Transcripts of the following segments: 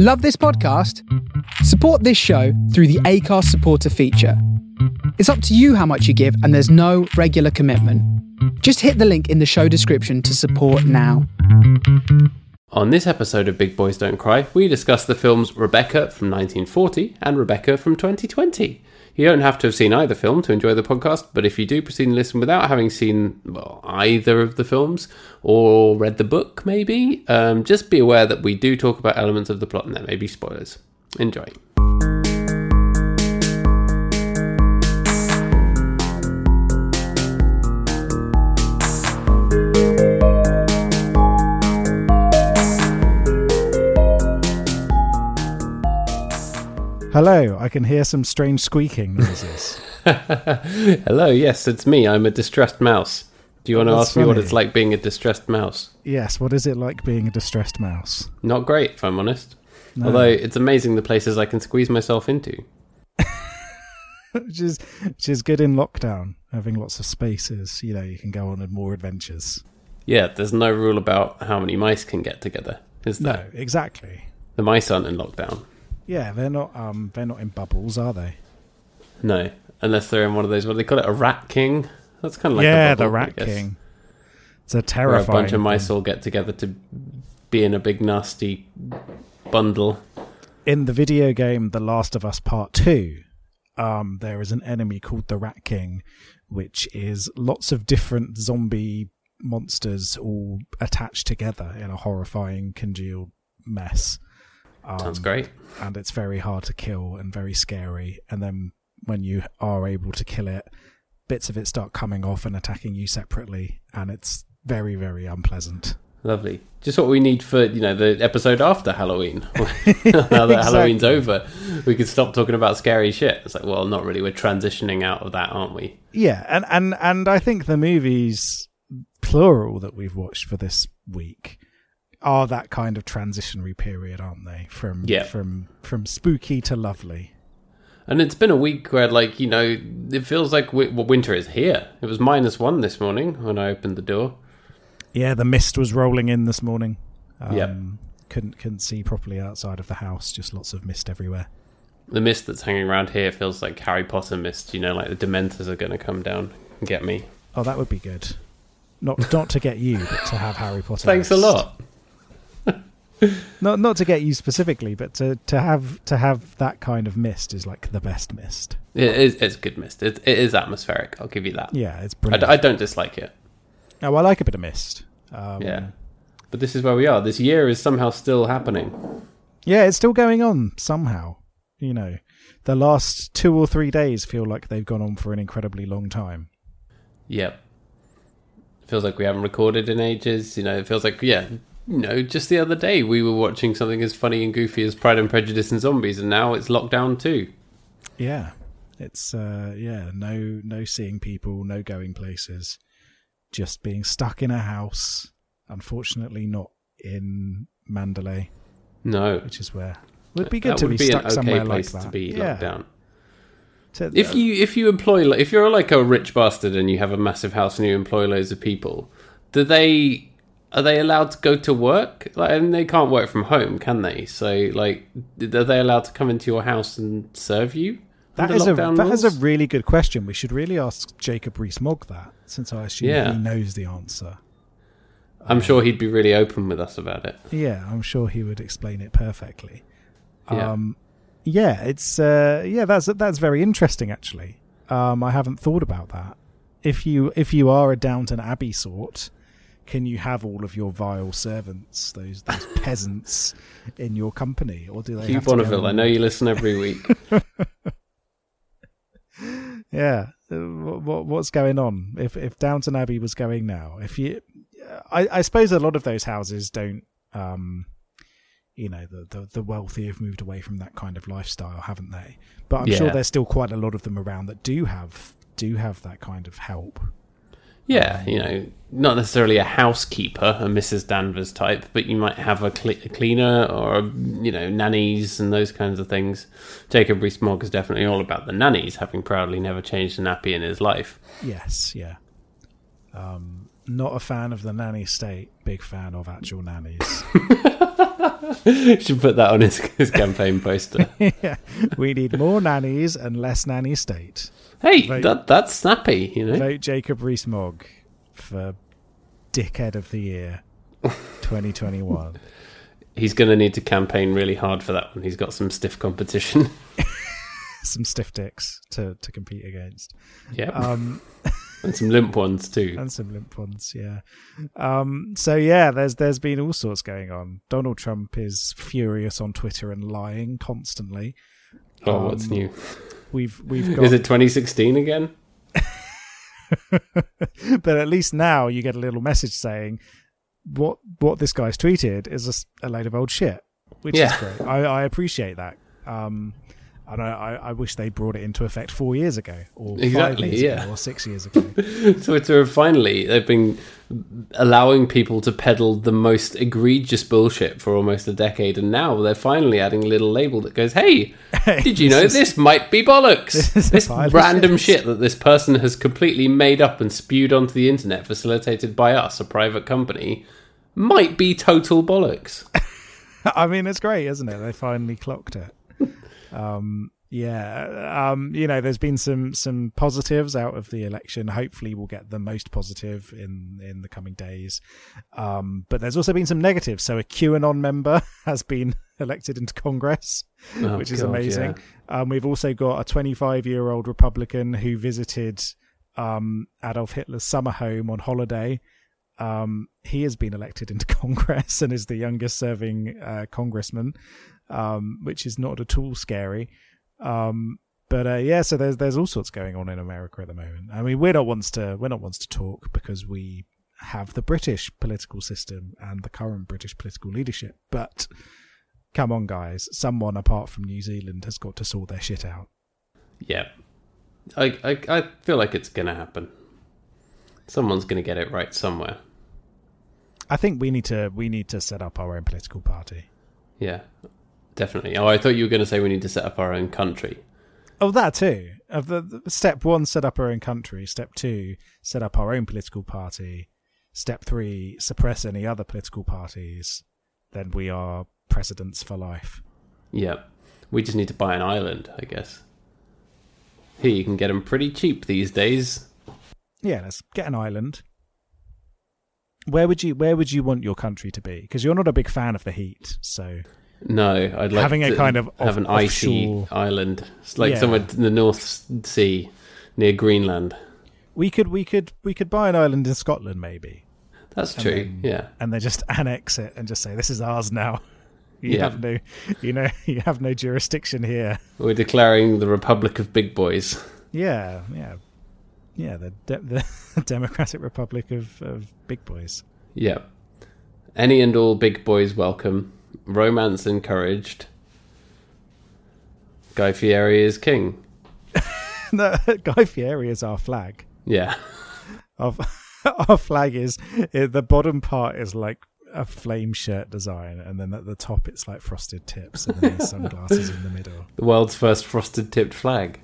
Love this podcast? Support this show through the Acast supporter feature. It's up to you how much you give, and there's no regular commitment. Just hit the link in the show description to support now. On this episode of Big Boys Don't Cry, we discuss the films Rebecca from 1940 and Rebecca from 2020. You don't have to have seen either film to enjoy the podcast, but if you do proceed and listen without having seen well, either of the films or read the book, maybe, um, just be aware that we do talk about elements of the plot and there may be spoilers. Enjoy. Hello, I can hear some strange squeaking noises. Hello, yes, it's me. I'm a distressed mouse. Do you oh, want to That's ask me what it's like being a distressed mouse? yes, what is it like being a distressed mouse? Not great, if I'm honest. No. Although it's amazing the places I can squeeze myself into. which is which is good in lockdown, having lots of spaces. You know, you can go on more adventures. Yeah, there's no rule about how many mice can get together, is No, there? exactly. The mice aren't in lockdown. Yeah, they're not um they're not in bubbles, are they? No, unless they're in one of those. What do they call it? A rat king. That's kind of like yeah, a the bubble, I Rat King. It's a terrifying. Where a bunch of mice all get together to be in a big nasty bundle. in the video game The Last of Us Part Two. Um, there is an enemy called the Rat King, which is lots of different zombie monsters all attached together in a horrifying congealed mess. Um, Sounds great. and it's very hard to kill and very scary. And then when you are able to kill it, bits of it start coming off and attacking you separately, and it's very, very unpleasant. Lovely. Just what we need for you know the episode after Halloween. now that Halloween's over, we can stop talking about scary shit. It's like, well, not really. We're transitioning out of that, aren't we? Yeah, and and and I think the movies plural that we've watched for this week are that kind of transitionary period, aren't they? From Yeah. from from spooky to lovely. And it's been a week where, like, you know, it feels like well, winter is here. It was minus one this morning when I opened the door. Yeah, the mist was rolling in this morning. Um, Yep. Couldn't couldn't see properly outside of the house. Just lots of mist everywhere. The mist that's hanging around here feels like Harry Potter mist. You know, like the Dementors are going to come down and get me. Oh, that would be good. Not not to get you, but to have Harry Potter. Thanks a lot. Not not to get you specifically, but to to have to have that kind of mist is like the best mist. It is. It's good mist. It, it is atmospheric. I'll give you that. Yeah, it's I, brilliant. d- I don't dislike it. oh, I like a bit of mist. Um, Yeah. But this is where we are. This year is somehow still happening. Yeah, it's still going on somehow. You know, the last two or three days feel like they've gone on for an incredibly long time. Yep. Feels like we haven't recorded in ages. You know, it feels like, yeah, know, just the other day we were watching something as funny and goofy as Pride and Prejudice and Zombies, and now it's lockdown too. Yeah, it's uh, yeah, no, no seeing people, no going places, just being stuck in a house. Unfortunately, not in Manderley, No. which is where it would be good that to would be, be stuck an okay somewhere place like that. to be yeah. locked down. To- If you if you employ if you're like a rich bastard and you have a massive house and you employ loads of people, do they are they allowed to go to work? Like, and they can't work from home, can they? So, like, are they allowed to come into your house and serve you? That is a that is a really good question. We should really ask Jacob Rees-Mogg that, since I assume Yeah. he knows the answer. I'm sure he'd be really open with us about it. Yeah, I'm sure he would explain it perfectly. Yeah. Um, yeah, it's uh, yeah, that's that's very interesting actually. Um, I haven't thought about that. If you if you are a Downton Abbey sort, can you have all of your vile servants, those those peasants, in your company, or do they? Hugh have to go Bonneville, I know you listen every week. Yeah, uh, what, what's going on? If if Downton Abbey was going now, if you, I, I suppose a lot of those houses don't. Um, you know, the, the the wealthy have moved away from that kind of lifestyle, haven't they? But I'm sure there's still quite a lot of them around that do have do have that kind of help. Yeah, you know, not necessarily a housekeeper, a Mrs. Danvers type, but you might have a, cle a cleaner or, you know, nannies and those kinds of things. Jacob Rees-Mogg is definitely all about the nannies, having proudly never changed a nappy in his life. Yes, yeah. Um, not a fan of the nanny state. Big fan of actual nannies. Should put that on his, his campaign poster. yeah. We need more nannies and less nanny state. Hey, Vote- that that's snappy, you know. Vote Jacob Rees-Mogg for Dickhead of the Year 2021. He's going to need to campaign really hard for that one. He's got some stiff competition. Some stiff dicks to, to compete against. yeah, Um, and some limp ones too. and some limp ones, yeah. Um, so yeah, there's there's been all sorts going on. Donald Trump is furious on Twitter and lying constantly. Oh, what's um, new? We've we've got Is it 2016 again? but at least now you get a little message saying what what this guy's tweeted is a load of old shit, which Yeah. is great. I, I appreciate that. Um, and I, I, I wish they brought it into effect four years ago, or five Exactly, years yeah. ago, or six years ago. Twitter have uh, finally they've been allowing people to peddle the most egregious bullshit for almost a decade, and now they're finally adding a little label that goes, "Hey, did you know This this, might be bollocks? This This random shit." shit that this person has completely made up and spewed onto the internet, facilitated by us, a private company, might be total bollocks." I mean, it's great, isn't it? They finally clocked it. Um, yeah, um, you know, there's been some some positives out of the election. Hopefully, we'll get the most positive in in the coming days. Um, but there's also been some negatives. So a QAnon member has been elected into Congress, Oh, which is God, amazing. yeah. Um, we've also got a 25 year old Republican who visited um, Adolf Hitler's summer home on holiday. Um, he has been elected into Congress and is the youngest serving uh, congressman, um, which is not at all scary. Um, but uh, yeah, so there's there's all sorts going on in America at the moment. I mean, we're not ones to we're not ones to talk because we have the British political system and the current British political leadership. But come on, guys, someone apart from New Zealand has got to sort their shit out. Yeah. I, I, I feel like it's going to happen. Someone's going to get it right somewhere. I think we need to we need to set up our own political party. Yeah, definitely. Oh, I thought you were going to say we need to set up our own country. Oh, that too. Of the, the step one, set up our own country. Step two, set up our own political party. Step three, suppress any other political parties. Then we are presidents for life. Yeah. We just need to buy an island, I guess. Here, you can get them pretty cheap these days. Yeah, let's get an island. Where would you Where would you want your country to be? Because you're not a big fan of the heat, so No, I'd like Having a kind of have off- an icy offshore- island. It's like Yeah. somewhere in the North Sea near Greenland. we could we could we could buy an island in Scotland maybe, That's And true. then- yeah. and then just annex it and just say this is ours now. You Yeah. have no, you know, you have no jurisdiction here. We're declaring the Republic of Big Boys. Yeah, yeah, yeah. The de- the Democratic Republic of, of big boys. Yeah. Any and all big boys welcome. Romance encouraged. Guy Fieri is king. no, Guy Fieri is our flag. Yeah. Our, our flag is eh, the bottom part is like a flame shirt design, and then at the top it's like frosted tips, and then there's sunglasses in the middle. The world's first frosted tipped flag.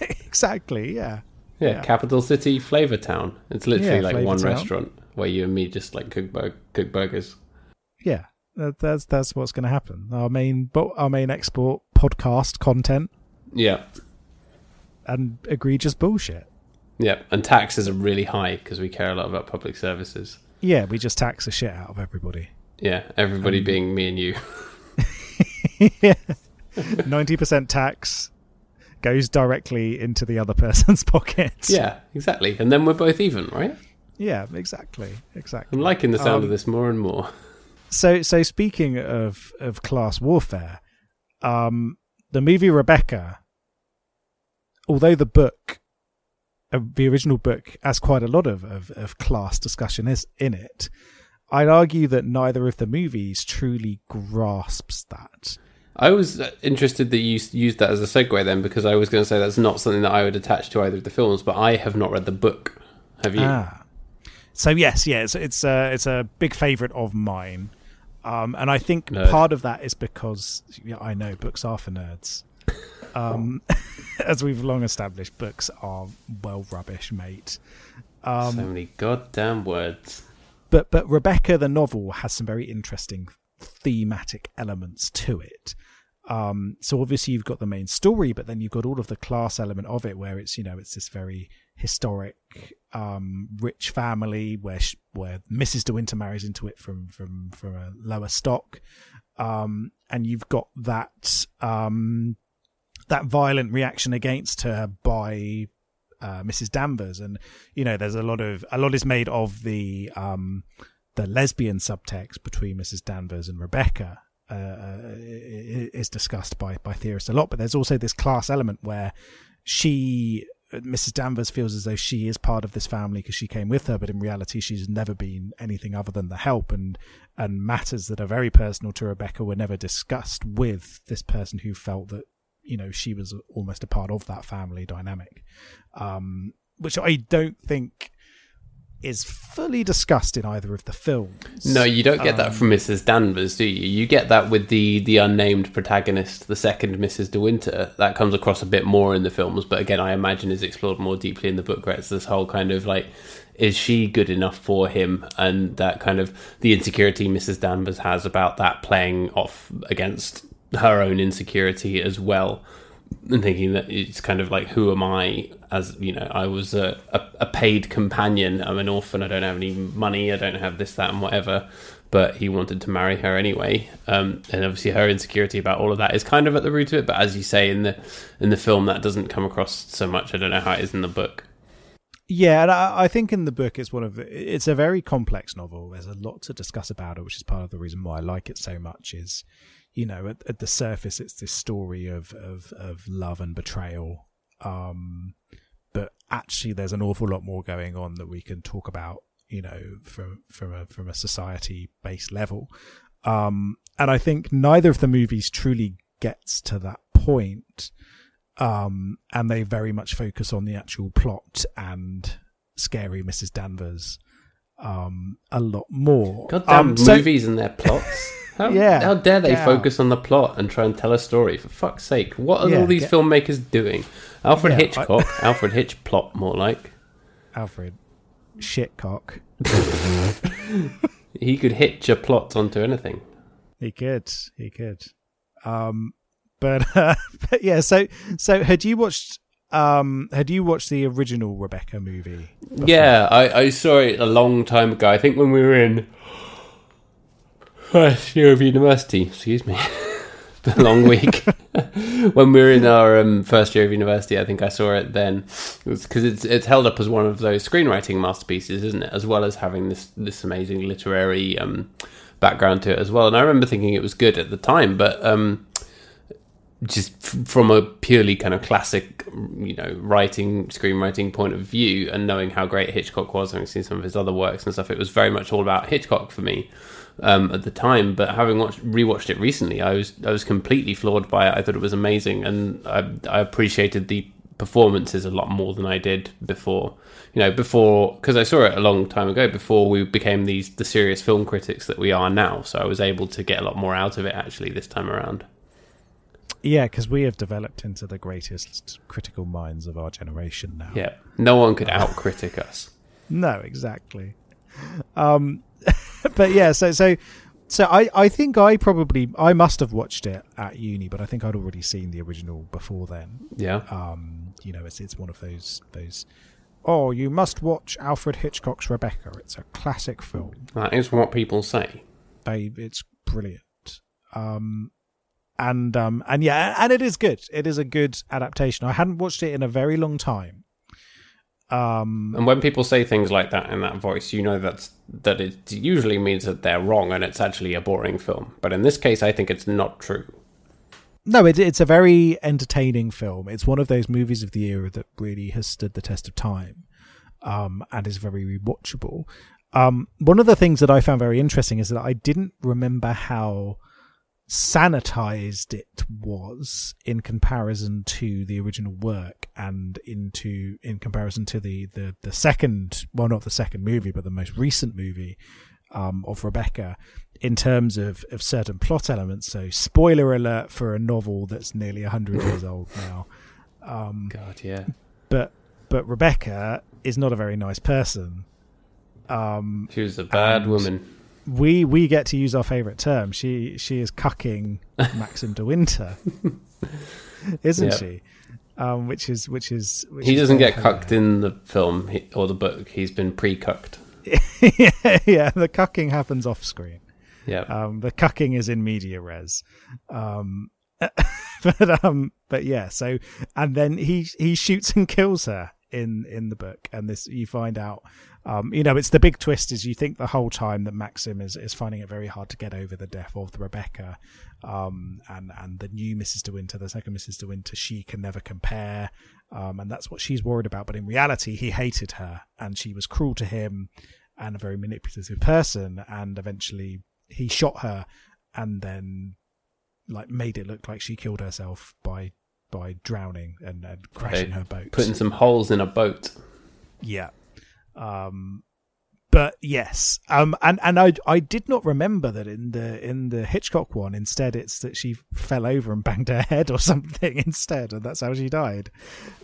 Exactly. Yeah. Yeah, Yeah. capital city flavor town. It's literally Yeah, like one Town. restaurant where you and me just like cook bur- cook burgers. Yeah. That, that's that's what's going to happen. Our main, our main export podcast content Yeah. and egregious bullshit. Yeah, and taxes are really high because we care a lot about public services. Yeah, we just tax the shit out of everybody. Yeah, everybody Um, being me and you. yeah. Ninety percent tax goes directly into the other person's pockets. Yeah, exactly. And then we're both even, right? yeah, exactly, exactly. I'm liking the sound Um, of this more and more. So, so speaking of of class warfare, um, the movie Rebecca, although the book, uh, the original book, has quite a lot of, of, of class discussion is in it, I'd argue that neither of the movies truly grasps that. I was uh, interested that you used that as a segue then because I was going to say that's not something that I would attach to either of the films, but I have not read the book. Have you? Ah. So yes, yeah, it's it's a it's a big favorite of mine, um, and I think Nerd. part of that is because yeah, I know books are for nerds. Um, as we've long established, books are well rubbish, mate. Um, so many goddamn words. but but Rebecca the novel has some very interesting thematic elements to it. Um, so obviously you've got the main story, but then you've got all of the class element of it, where it's you know it's this very historic, um, rich family where sh- where Mrs. De Winter marries into it from from from a lower stock, um, and you've got that um, that violent reaction against her by uh, Mrs. Danvers, and you know there's a lot of a lot is made of the um, the lesbian subtext between Mrs. Danvers and Rebecca, uh, uh is discussed by by theorists a lot. But there's also this class element where she, Mrs. Danvers, feels as though she is part of this family because she came with her, but in reality, she's never been anything other than the help. And and matters that are very personal to Rebecca were never discussed with this person who felt that you know she was almost a part of that family dynamic, um, which I don't think is fully discussed in either of the films. No, you don't get um, that from Mrs. Danvers, do you? You get that with the the unnamed protagonist, the second Mrs. De Winter. That comes across a bit more in the films, but again, I imagine is explored more deeply in the book. Where it's this whole kind of like, is she good enough for him? And that kind of the insecurity Mrs. Danvers has about that playing off against her own insecurity as well and thinking that it's kind of like who am i as you know i was a, a, a, paid companion. I'm an orphan. I don't have any money. I don't have this that and whatever. But he wanted to marry her anyway. Um, and obviously her insecurity about all of that is kind of at the root of it. But as you say in the in the film that doesn't come across so much. I don't know how it is in the book. Yeah, and I, I, think in the book it's one of it's a very complex novel. There's a lot to discuss about it, which is part of the reason why I like it so much. Is you know, at, at the surface, it's this story of of, of love and betrayal. Um, but actually, there's an awful lot more going on that we can talk about. You know, from from a from a society based level. Um, and I think neither of the movies truly gets to that point. Um, and they very much focus on the actual plot and scary Mrs. Danvers um, a lot more. Goddamn um, movies and their plots. How, yeah, how dare they yeah. focus on the plot and try and tell a story? For fuck's sake, what are yeah, all these get... filmmakers doing? Alfred yeah, Hitchcock, I... Alfred Hitch plot more like Alfred Shitcock. he could hitch a plot onto anything. He could, he could. Um, but, uh, but yeah, so so had you watched um, had you watched the original Rebecca movie? Before? Yeah, I, I saw it a long time ago. I think when we were in first year of university. Excuse me. the long week. when we were in our um, first year of university, I think I saw it then. because it it's it's held up as one of those screenwriting masterpieces, isn't it? As well as having this this amazing literary um, background to it as well. And I remember thinking it was good at the time, but um, just f- from a purely kind of classic, you know, writing, screenwriting point of view, and knowing how great Hitchcock was, having seen some of his other works and stuff, it was very much all about Hitchcock for me um, at the time. But having watched rewatched it recently, I was I was completely floored by it. I thought it was amazing, and I, I appreciated the performances a lot more than I did before. You know, before because I saw it a long time ago. Before we became these the serious film critics that we are now, so I was able to get a lot more out of it actually this time around. Yeah, because we have developed into the greatest critical minds of our generation now. Yeah, no one could out critic us. No, exactly. Um, but yeah, so so so I, I think I probably I must have watched it at uni, but I think I'd already seen the original before then. Yeah. Um, you know, it's it's one of those those. Oh, you must watch Alfred Hitchcock's Rebecca. It's a classic film. That is what people say. Babe, it's brilliant. Um, and um, and yeah, and it is good. It is a good adaptation. I hadn't watched it in a very long time, um, and when people say things like that in that voice, you know that's that it usually means that they're wrong and it's actually a boring film. But in this case, I think it's not true. No, it, it's a very entertaining film. It's one of those movies of the era that really has stood the test of time, um, and is very rewatchable. Um, one of the things that I found very interesting is that I didn't remember how sanitized it was in comparison to the original work and into in comparison to the the the second well not the second movie but the most recent movie um, of Rebecca in terms of of certain plot elements. So spoiler alert for a novel that's nearly 100 years old now. Um, god yeah. but but Rebecca is not a very nice person. Um, she was a bad woman we we get to use our favorite term. She she is cucking Maxim de Winter, isn't she? Um, which is which is which He doesn't get cucked in the film he- or the book. He's been pre-cucked. yeah, yeah, the cucking happens off screen. Yeah. Um, the cucking is in media res. Um, but um, but yeah. So and then he he shoots and kills her in in the book, and this you find out. Um, you know, it's the big twist is you think the whole time that Maxim is, is finding it very hard to get over the death of Rebecca, um, and and the new Mrs. De Winter, the second Mrs. De Winter, she can never compare, um, and that's what she's worried about. But in reality, he hated her, and she was cruel to him, and a very manipulative person, and eventually he shot her, and then like made it look like she killed herself by by drowning and, and crashing her boat. Putting some holes in a boat. Yeah. Um but yes. Um and and I I did not remember that in the in the Hitchcock one instead it's that she fell over and banged her head or something instead and that's how she died.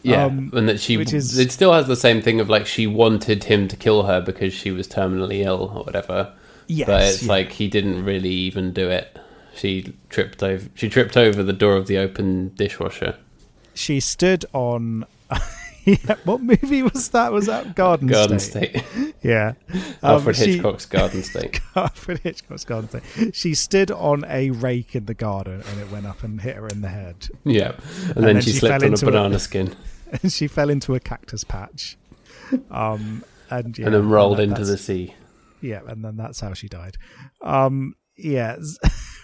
Yeah, Um, and that she which is- it still has the same thing of like she wanted him to kill her because she was terminally ill or whatever. Yes. but it's yeah. like he didn't really even do it. She tripped over. She tripped over the door of the open dishwasher. she stood on yeah, what movie was that? Was that Garden, Garden State? State. Yeah. Um, Alfred she- Hitchcock's Garden State. Alfred Hitchcock's Garden State. She stood on a rake in the garden and it went up and hit her in the head. Yeah, and, then, then she, she slipped on a into a- banana skin And she fell into a cactus patch. Um and, yeah, and then rolled that- into the sea. Yeah, and then that's how she died. Um yeah,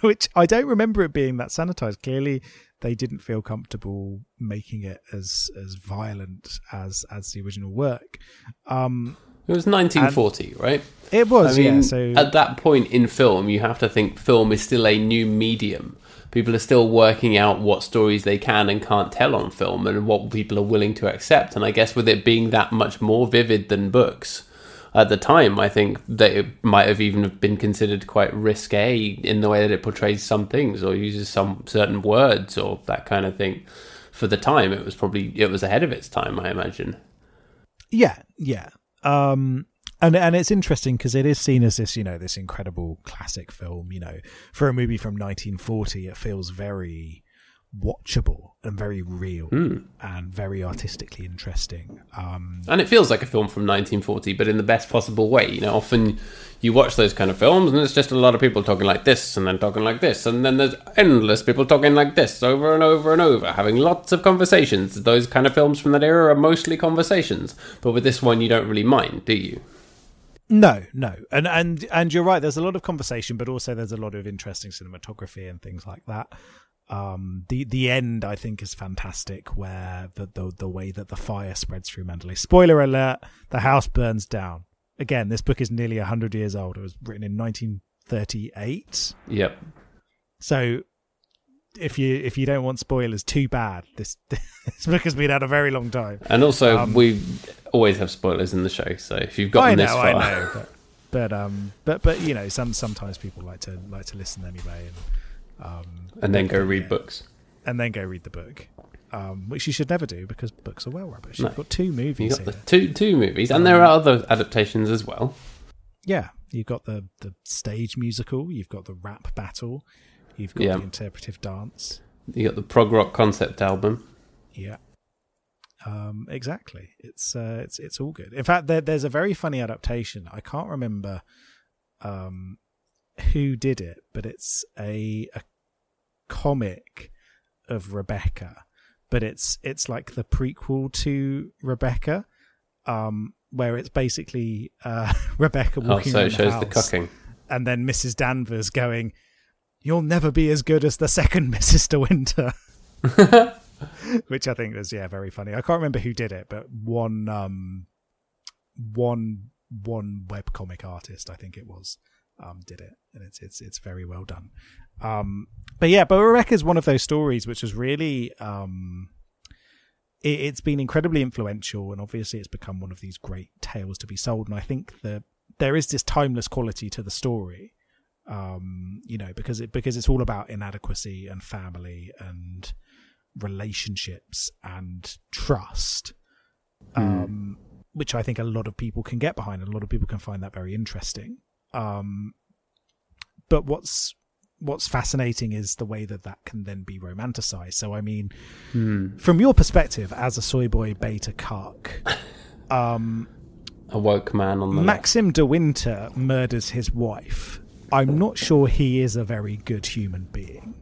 which I don't remember it being that sanitized. Clearly they didn't feel comfortable making it as as violent as as the original work. Um It was 1940, right? it was I mean, yeah, so at that point in film, you have to think film is still a new medium. People are still working out what stories they can and can't tell on film and what people are willing to accept. And I guess with it being that much more vivid than books, at the time, I think that it might have even been considered quite risque in the way that it portrays some things or uses some certain words or that kind of thing. For the time, it was probably it was ahead of its time, I imagine. Yeah, yeah. Um and and it's interesting because it is seen as this, you know, this incredible classic film, you know. For a movie from 1940, it feels very watchable and very real and very artistically interesting. Um And it feels like a film from 1940, but in the best possible way. You know, often you watch those kind of films and it's just a lot of people talking like this and then talking like this, and then there's endless people talking like this over and over and over, having lots of conversations. Those kind of films from that era are mostly conversations, but with this one, you don't really mind, do you? no, no. And and and you're right, there's a lot of conversation, but also there's a lot of interesting cinematography and things like that. Um the the end I think is fantastic where the the, the way that the fire spreads through Manderley. Spoiler alert, the house burns down. Again, this book is nearly 100 years old. It was written in 1938. Yep. So if you if you don't want spoilers too bad, this this book has been out a very long time. And also, Um, we always have spoilers in the show, so if you've gotten know, this far, I know, but, but um, but but you know, some sometimes people like to like to listen anyway, and um, and then go read books. and then go read the book, um, which you should never do because books are well rubbish. No. You've got two movies got the two two movies, and there are other adaptations as well. Yeah, you've got the the stage musical, you've got the rap battle, you've got Yeah. the interpretive dance. You got the prog rock concept album. Yeah. Um, exactly. It's uh, it's it's all good. In fact, there, there's a very funny adaptation. I can't remember um, who did it, but it's a a comic of Rebecca, but it's it's like the prequel to Rebecca, um, where it's basically uh, Rebecca Oh, walking so around it shows the, the house, and then Mrs. Danvers going, "You'll never be as good as the second Mrs. De Winter." which I think was yeah very funny. I can't remember who did it, but one um one one webcomic artist I think it was um did it, and it's it's it's very well done. Um, but yeah, but is one of those stories which was really um it, it's been incredibly influential, and obviously it's become one of these great tales to be sold. And I think that there is this timeless quality to the story um you know because it because it's all about inadequacy and family and relationships and trust um which i think a lot of people can get behind and a lot of people can find that very interesting um but what's what's fascinating is the way that that can then be romanticized. So I mean, Hmm. from your perspective as a soy boy beta cuck, um, A woke man on the left. Maxim de Winter murders his wife. I'm not sure he is a very good human being.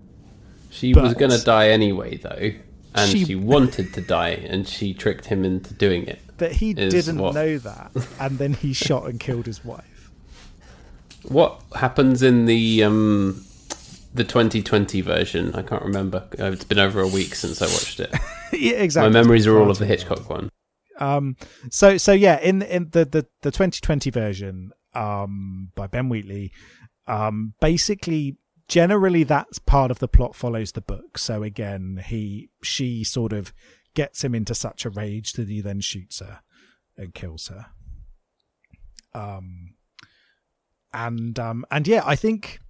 She was going to die anyway, though, and She- she... wanted to die, and she tricked him into doing it. But he didn't what? know that, and then he shot and killed his wife. What happens in the um, the 2020 version? I can't remember. Uh, It's been over a week since I watched it. yeah, exactly. My memories are all of the Hitchcock one. Um, so so yeah, in in the the, the 2020 version, um, by Ben Wheatley, um, basically generally that's part of the plot follows the book. So again, he she sort of gets him into such a rage that he then shoots her and kills her. Um, and um, and yeah, I think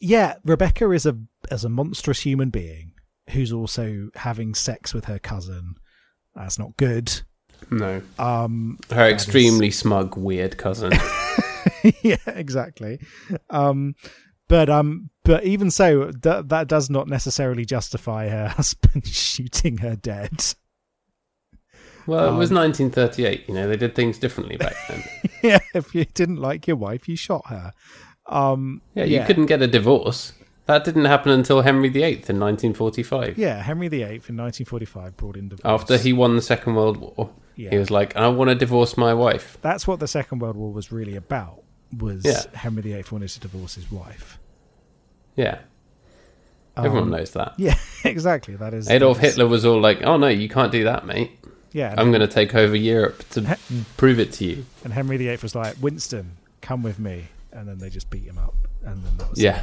yeah, Rebecca is a as a monstrous human being who's also having sex with her cousin. That's not good. No, Um, her is- extremely smug, weird cousin. yeah, exactly. Um, but um, but even so, th- that does not necessarily justify her husband shooting her dead. Well, it was Um, 1938. You know, they did things differently back then. yeah, if you didn't like your wife, you shot her. Um, Yeah, you couldn't get a divorce. That didn't happen until Henry VIII in 1945. Yeah, Henry VIII in 1945 brought in divorce. After he won the Second World War, yeah, he was like, "I want to divorce my wife." that's what the Second World War was really about. Was Yeah. Henry VIII wanted to divorce his wife? Yeah, everyone Um, knows that. Yeah, exactly. That is Adolf Hitler was all like, "Oh no, you can't do that, mate. Yeah, I'm going to take over Europe to prove it to you." And Henry VIII was like, Winston, come with me. And then they just beat him up. And then that was Yeah.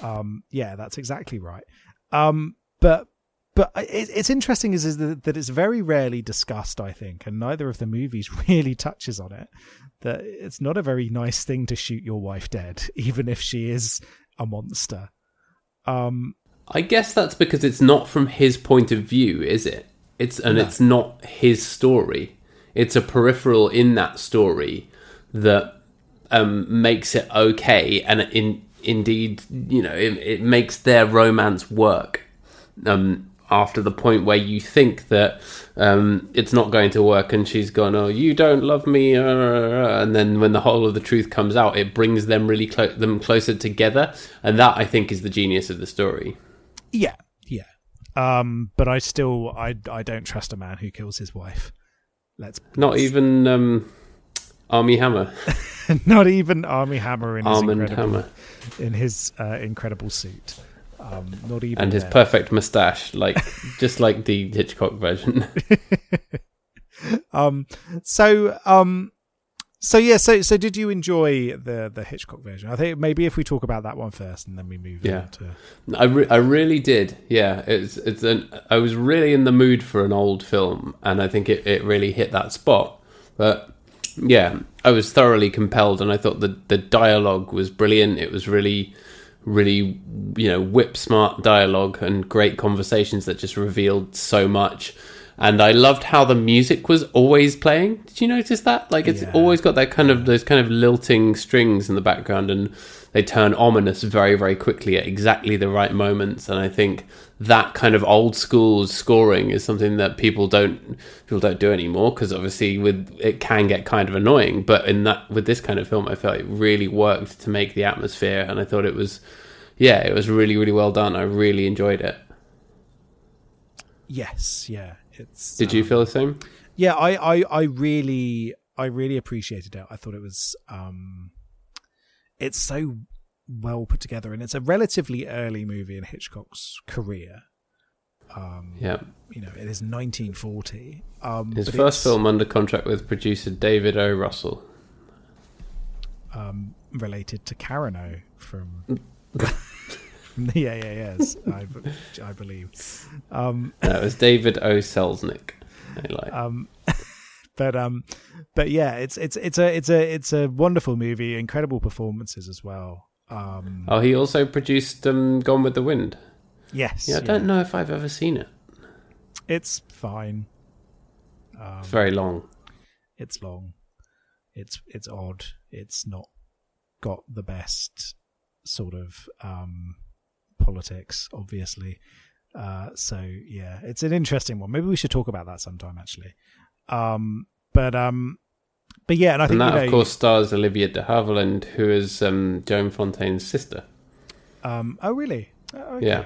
Um, yeah, that's exactly right. Um, but but it, it's interesting is, is that, that it's very rarely discussed, I think, and neither of the movies really touches on it. That it's not a very nice thing to shoot your wife dead, even if she is a monster. Um, I guess that's because it's not from his point of view, is it? It's and No. it's not his story. It's a peripheral in that story that um, makes it okay, and in indeed, you know, it, it makes their romance work. Um, after the point where you think that um, it's not going to work, and she's gone, "Oh, you don't love me," uh, and then when the whole of the truth comes out, it brings them really clo- them closer together, and that I think is the genius of the story. yeah, yeah. Um, but I still, I, I don't trust a man who kills his wife. Let's Not even um, Armie Hammer, not even Armie Hammer in his Armand incredible Hammer, in his uh, incredible suit. Um, not even and his then. perfect moustache, like just like the Hitchcock version. um, so um, so yeah, so so did you enjoy the the Hitchcock version? I think maybe if we talk about that one first, and then we move Yeah. on to I, re- I really did. Yeah, it's it's an. I was really in the mood for an old film, and I think it, it really hit that spot. But yeah, I was thoroughly compelled, and I thought the the dialogue was brilliant. It was really, really you know whip smart dialogue and great conversations that just revealed so much. And I loved how the music was always playing. Did you notice that? Like it's Yeah. always got that kind of those kind of lilting strings in the background, and they turn ominous very, very quickly at exactly the right moments. And I think that kind of old school scoring is something that people don't people don't do anymore because obviously with it can get kind of annoying. But in that with this kind of film, I felt it really worked to make the atmosphere, and I thought it was yeah, it was really, really well done. I really enjoyed it. yes, yeah. It's Did you um, feel the same? Yeah, I, I, I really, I really appreciated it. I thought it was, um, it's so well put together, and it's a relatively early movie in Hitchcock's career. Um, Yeah. you know, it is 1940. Um, His first film under contract with producer David O. Russell. um, related to Carano from from the AAS, I believe. Um, it was David O. Selznick. I like. um but um but yeah it's it's it's a it's a it's a wonderful movie incredible performances as well um oh, he also produced um, Gone with the Wind. yes Yeah, I don't know if I've ever seen it. it's fine um, It's very long. it's long it's it's odd it's not got the best sort of um, politics, obviously. Uh, so yeah, it's an interesting one. Maybe we should talk about that sometime, actually. Um, but um, but yeah, and I think and that you know, of course stars Olivia de Havilland, who is um, Joan Fontaine's sister. Um, oh really? Oh, okay. Yeah.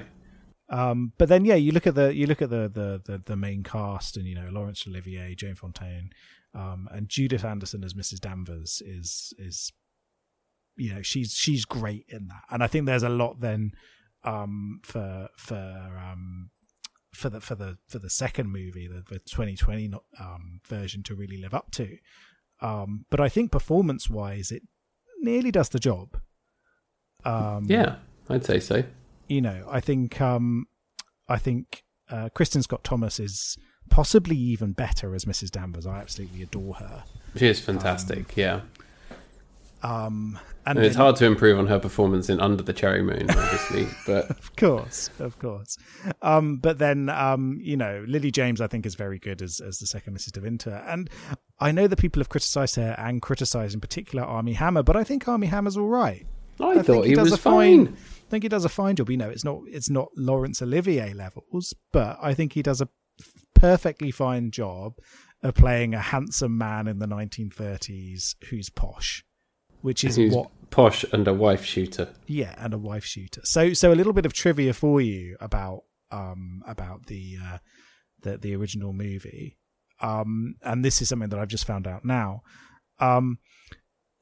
Um, but then yeah, you look at the you look at the the the, the main cast, and you know Laurence Olivier, Joan Fontaine, um, and Judith Anderson as Mrs. Danvers is is you know she's she's great in that, and I think there's a lot then um, for for um, for the for the for the second movie, the, the 2020 um, version, to really live up to. Um, but I think performance wise, it nearly does the job. Um, Yeah, I'd say so. you know, I think um, I think uh, Kristin Scott Thomas is possibly even better as Mrs. Danvers. I absolutely adore her. She is fantastic. yeah, Um, and and it's then- hard to improve on her performance in Under the Cherry Moon, obviously. but of course, of course. Um, but then, um, you know, Lily James, I think, is very good as as the second Mrs. De Winter, and I know that people have criticised her and criticised in particular Armie Hammer, but I think Armie Hammer's all right. I, think thought he, does was a fine. I think he does a fine job. You know, it's not it's not Laurence Olivier levels, but I think he does a perfectly fine job of playing a handsome man in the 1930s who's posh, which is Who's what posh and a wife shooter. yeah, and a wife shooter. So so a little bit of trivia for you about um about the uh the the original movie. Um and this is something that I've just found out now. Um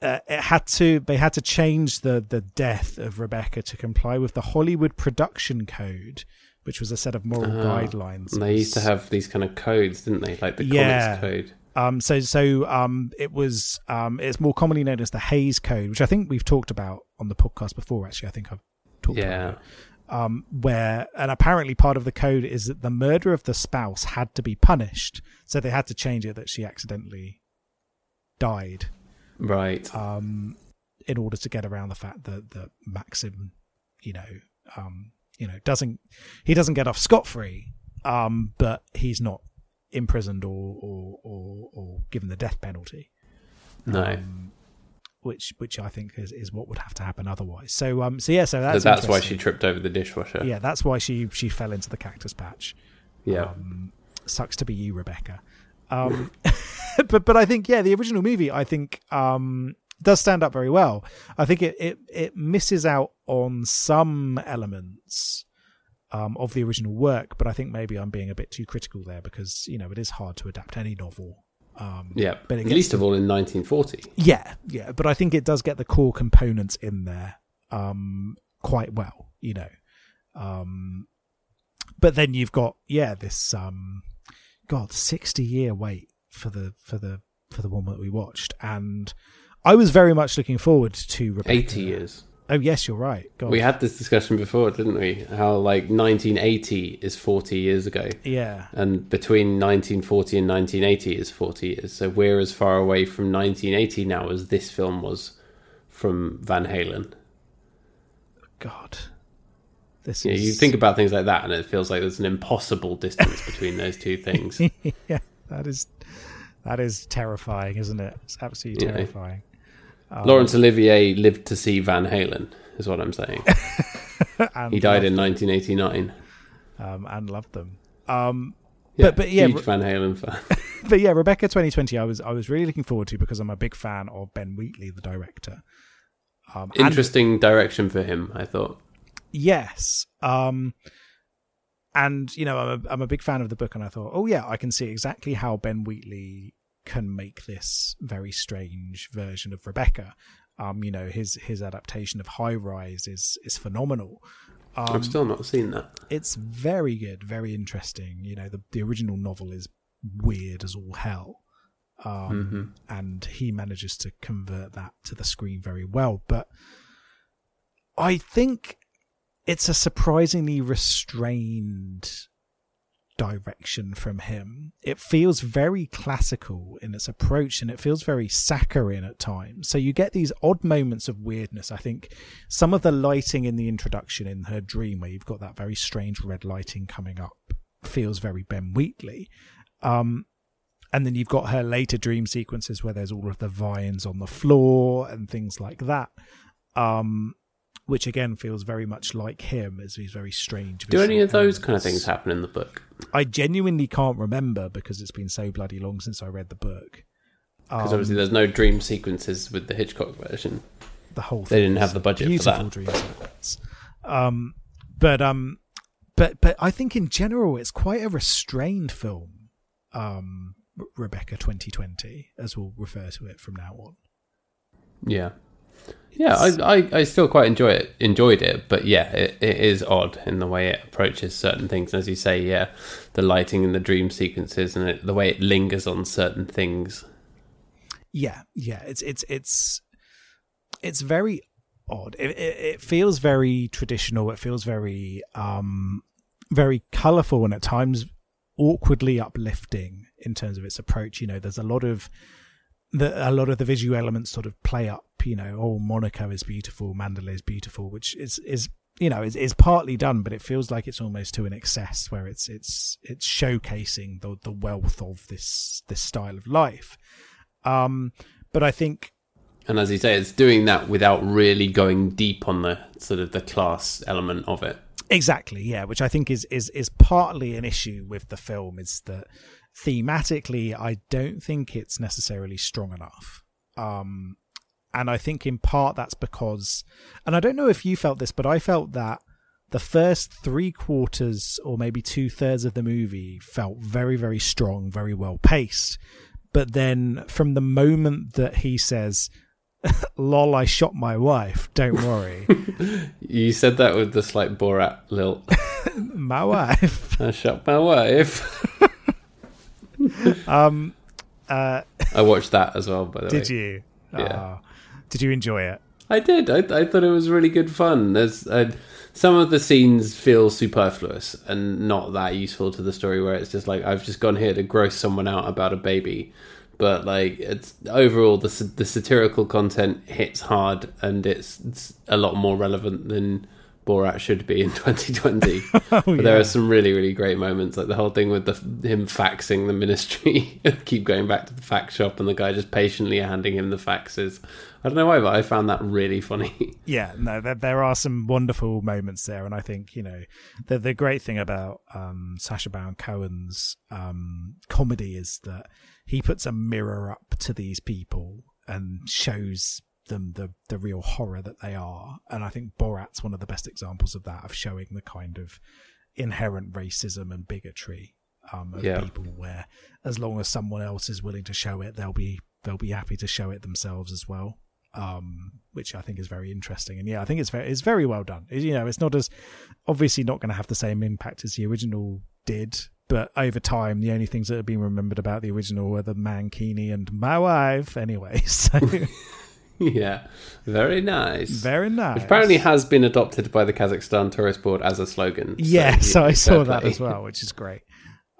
uh, it had to they had to change the the death of Rebecca to comply with the Hollywood production code, which was a set of moral Ah, guidelines. And they used to have these kind of codes, didn't they? Like the Yeah. comics code. Um, so so um, it was um, it's more commonly known as the Hays Code, which I think we've talked about on the podcast before. Actually, I think I've talked Yeah. about it. Um, where and apparently part of the code is that the murder of the spouse had to be punished, so they had to change it that she accidentally died Right. um, in order to get around the fact that that Maxim, you know, um, you know, doesn't he doesn't get off scot free, um, but he's not imprisoned or or or, or given the death penalty, no. um, which which I think is, is what would have to happen otherwise. So um, so yeah, so so that's that's why she tripped over the dishwasher. yeah, that's why she she fell into the cactus patch. Yeah. Um, sucks to be you, Rebecca. Um, but but I think yeah, the original movie I think um, does stand up very well. I think it it, it misses out on some elements um, of the original work, but I think maybe I'm being a bit too critical there because you know it is hard to adapt any novel. Um, yeah. but gets Least of all in 1940. yeah, yeah, but I think it does get the core components in there um, quite well, you know. Um, but then you've got yeah this um, God sixty year wait for the for the for the one that we watched, and I was very much looking forward to Rebecca. 80 years. Oh yes, you're right. God. We had this discussion before, didn't we? How like 1980 is 40 years ago, yeah, and between 1940 and 1980 is 40 years. So we're as far away from 1980 now as this film was from Van Halen. God. This Yeah, is you think about things like that, and it feels like there's an impossible distance between those two things. yeah, that is that is terrifying, isn't it? It's absolutely Yeah. Um, Laurence Olivier lived to see Van Halen, is what I'm saying. and He died in them, 1989. um, and loved them. Um, Yeah, But- but yeah, huge Van Halen fan. but yeah, Rebecca 2020, I was I was really looking forward to because I'm a big fan of Ben Wheatley, the director. Um, and- Interesting direction for him, I thought. yes, um, and you know I'm a, I'm a big fan of the book, and I thought, oh yeah, I can see exactly how Ben Wheatley can make this very strange version of Rebecca. Um, you know his his adaptation of High Rise is is phenomenal. Um, I've still not seen that. it's very good, very interesting. You know, the the original novel is weird as all hell, um, and he manages to convert that to the screen very well. But I think it's a surprisingly restrained direction from him. It feels very classical in its approach and it feels very saccharine at times. So you get these odd moments of weirdness. I think some of the lighting in the introduction in her dream, where you've got that very strange red lighting coming up, feels very Ben Wheatley. Um, and then you've got her later dream sequences where there's all of the vines on the floor and things like that. Um, which again feels very much like him, as he's very strange. Do any of those kind of things happen in the book? I genuinely can't remember because it's been so bloody long since I read the book. Because Um, obviously there's no dream sequences with the Hitchcock version. the whole They didn't have the budget for that. dream sequence. Um, but um, but but I think in general it's quite a restrained film. Um, Rebecca 2020, as we'll refer to it from now on. Yeah. Yeah, I, I, I still quite enjoy it. Enjoyed it, but yeah, it, it is odd in the way it approaches certain things. As you say, yeah, the lighting and the dream sequences, and it, the way it lingers on certain things. Yeah, yeah, it's it's it's it's very odd. It, it, it feels very traditional. It feels very um very colorful and at times awkwardly uplifting in terms of its approach. You know, there's a lot of the a lot of the visual elements sort of play up. You know, oh, Monaco is beautiful, Manderley is beautiful, which is is you know is, is partly done, but it feels like it's almost to an excess where it's it's it's showcasing the the wealth of this this style of life. Um, but I think And as you say, it's doing that without really going deep on the sort of the class element of it. Exactly, yeah, which I think is is is partly an issue with the film is that thematically I don't think it's necessarily strong enough. Um and I think in part that's because and I don't know if you felt this, but I felt that the first three quarters or maybe two thirds of the movie felt very, very strong, very well paced. But then from the moment that he says, lol, I shot my wife, don't worry. You said that with the slight Borat lilt. my wife. I shot my wife. Um, uh, I watched that as well, by the way. did you? Yeah. Ah. did you enjoy it? I did. I, I thought it was really good fun. There's uh, some of the scenes feel superfluous and not that useful to the story. Where it's just like I've just gone here to gross someone out about a baby, but like it's overall the the satirical content hits hard and it's, it's a lot more relevant than Borat should be in 2020. but there Oh, yeah. are some really really great moments, like the whole thing with the him faxing the ministry. Keep going back to the fax shop and the guy just patiently handing him the faxes. I don't know why, but I found that really funny. Yeah, no, there, there are some wonderful moments there, and I think you know the the great thing about um, Sacha Baron Cohen's um, comedy is that he puts a mirror up to these people and shows them the the real horror that they are, and I think Borat's one of the best examples of that of showing the kind of inherent racism and bigotry um, of Yeah. people where as long as someone else is willing to show it, they'll be they'll be happy to show it themselves as well um, which I think is very interesting. And yeah, I think it's very it's very well done. It- you know, it's not as obviously not going to have the same impact as the original did, but over time, the only things that have been remembered about the original were the mankini and my wife. Anyway, so yeah, very nice. very nice. Which apparently has been adopted by the Kazakhstan Tourist Board as a slogan. Yeah, So, Yes, I saw that play. as well, which is great.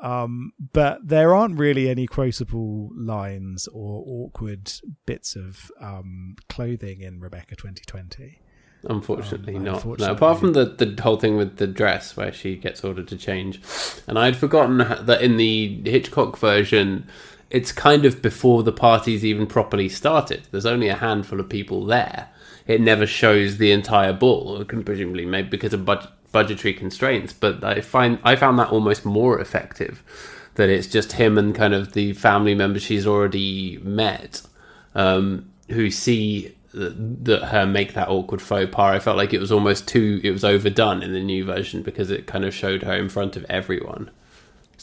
Um, but there aren't really any quotable lines or awkward bits of um, clothing in Rebecca 2020. Unfortunately, Um, not. unfortunately. No, apart from the, the whole thing with the dress where she gets ordered to change. And I'd forgotten that in the Hitchcock version, it's kind of before the party's even properly started. There's only a handful of people there. It never shows the entire ball, presumably maybe because of budget, budgetary constraints. But I find I found that almost more effective. That it's just him and kind of the family members she's already met, um, who see that her make that awkward faux pas. I felt like it was almost too it was overdone in the new version because it kind of showed her in front of everyone.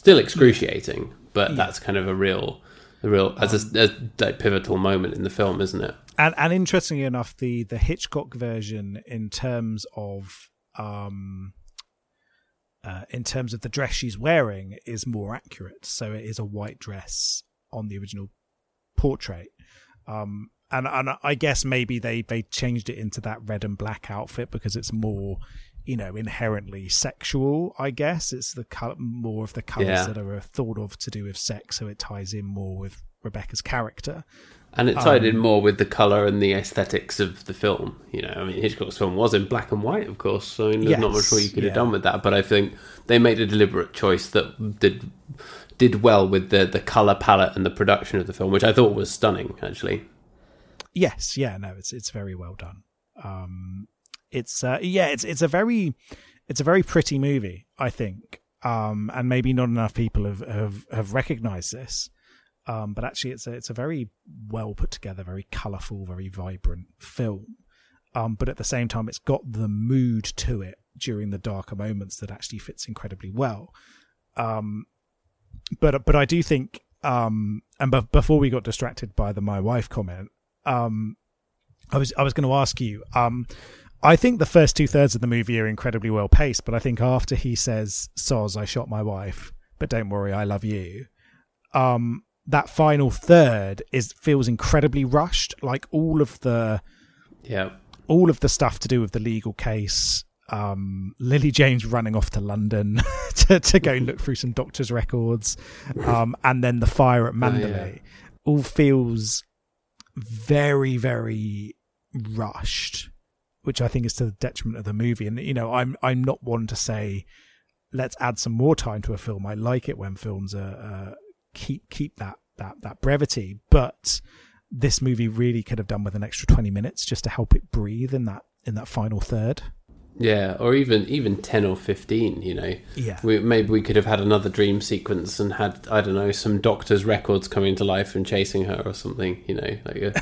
Still excruciating, but that's kind of a real, a real as a, a, pivotal moment in the film, isn't it? and and interestingly enough, the the Hitchcock version in terms of um uh, in terms of the dress she's wearing is more accurate. So it is a white dress on the original portrait. Um and and I guess maybe they they changed it into that red and black outfit because it's more you know inherently sexual i guess it's the color more of the colors Yeah. that are thought of to do with sex so it ties in more with rebecca's character And it tied in more with the color and the aesthetics of the film. You know, I mean, Hitchcock's film was in black and white, of course. So I mean, there's not much more you could have done with that. But I think they made a deliberate choice that did did well with the the color palette and the production of the film, which I thought was stunning, actually. Yes, yeah, no, it's it's very well done. Um, it's uh, yeah, it's it's a very it's a very pretty movie, I think, um, and maybe not enough people have have, have recognised this. Um, but actually, it's a it's a very well put together, very colourful, very vibrant film. Um, but at the same time, it's got the mood to it during the darker moments that actually fits incredibly well. Um, but but I do think, um, and b- before we got distracted by the my wife comment, um, I was I was going to ask you. I think the first two thirds of the movie are incredibly well paced, but I think after he says "Soz, I shot my wife, but don't worry, I love you," um, that final third is feels incredibly rushed. Like all of the Yeah. all of the stuff to do with the legal case. Um, Lily James running off to London to, to go look through some doctor's records, um, and then the fire at Manderley, all feels very, very rushed, which I think is to the detriment of the movie. And you know, I'm I'm not one to say let's add some more time to a film. I like it when films are uh, keep keep that that that brevity, but this movie really could have done with an extra 20 minutes just to help it breathe in that in that final third. Yeah, or even even ten or fifteen. You know, Yeah. we, maybe we could have had another dream sequence and had I don't know some doctor's records coming to life and chasing her or something. You know, like a,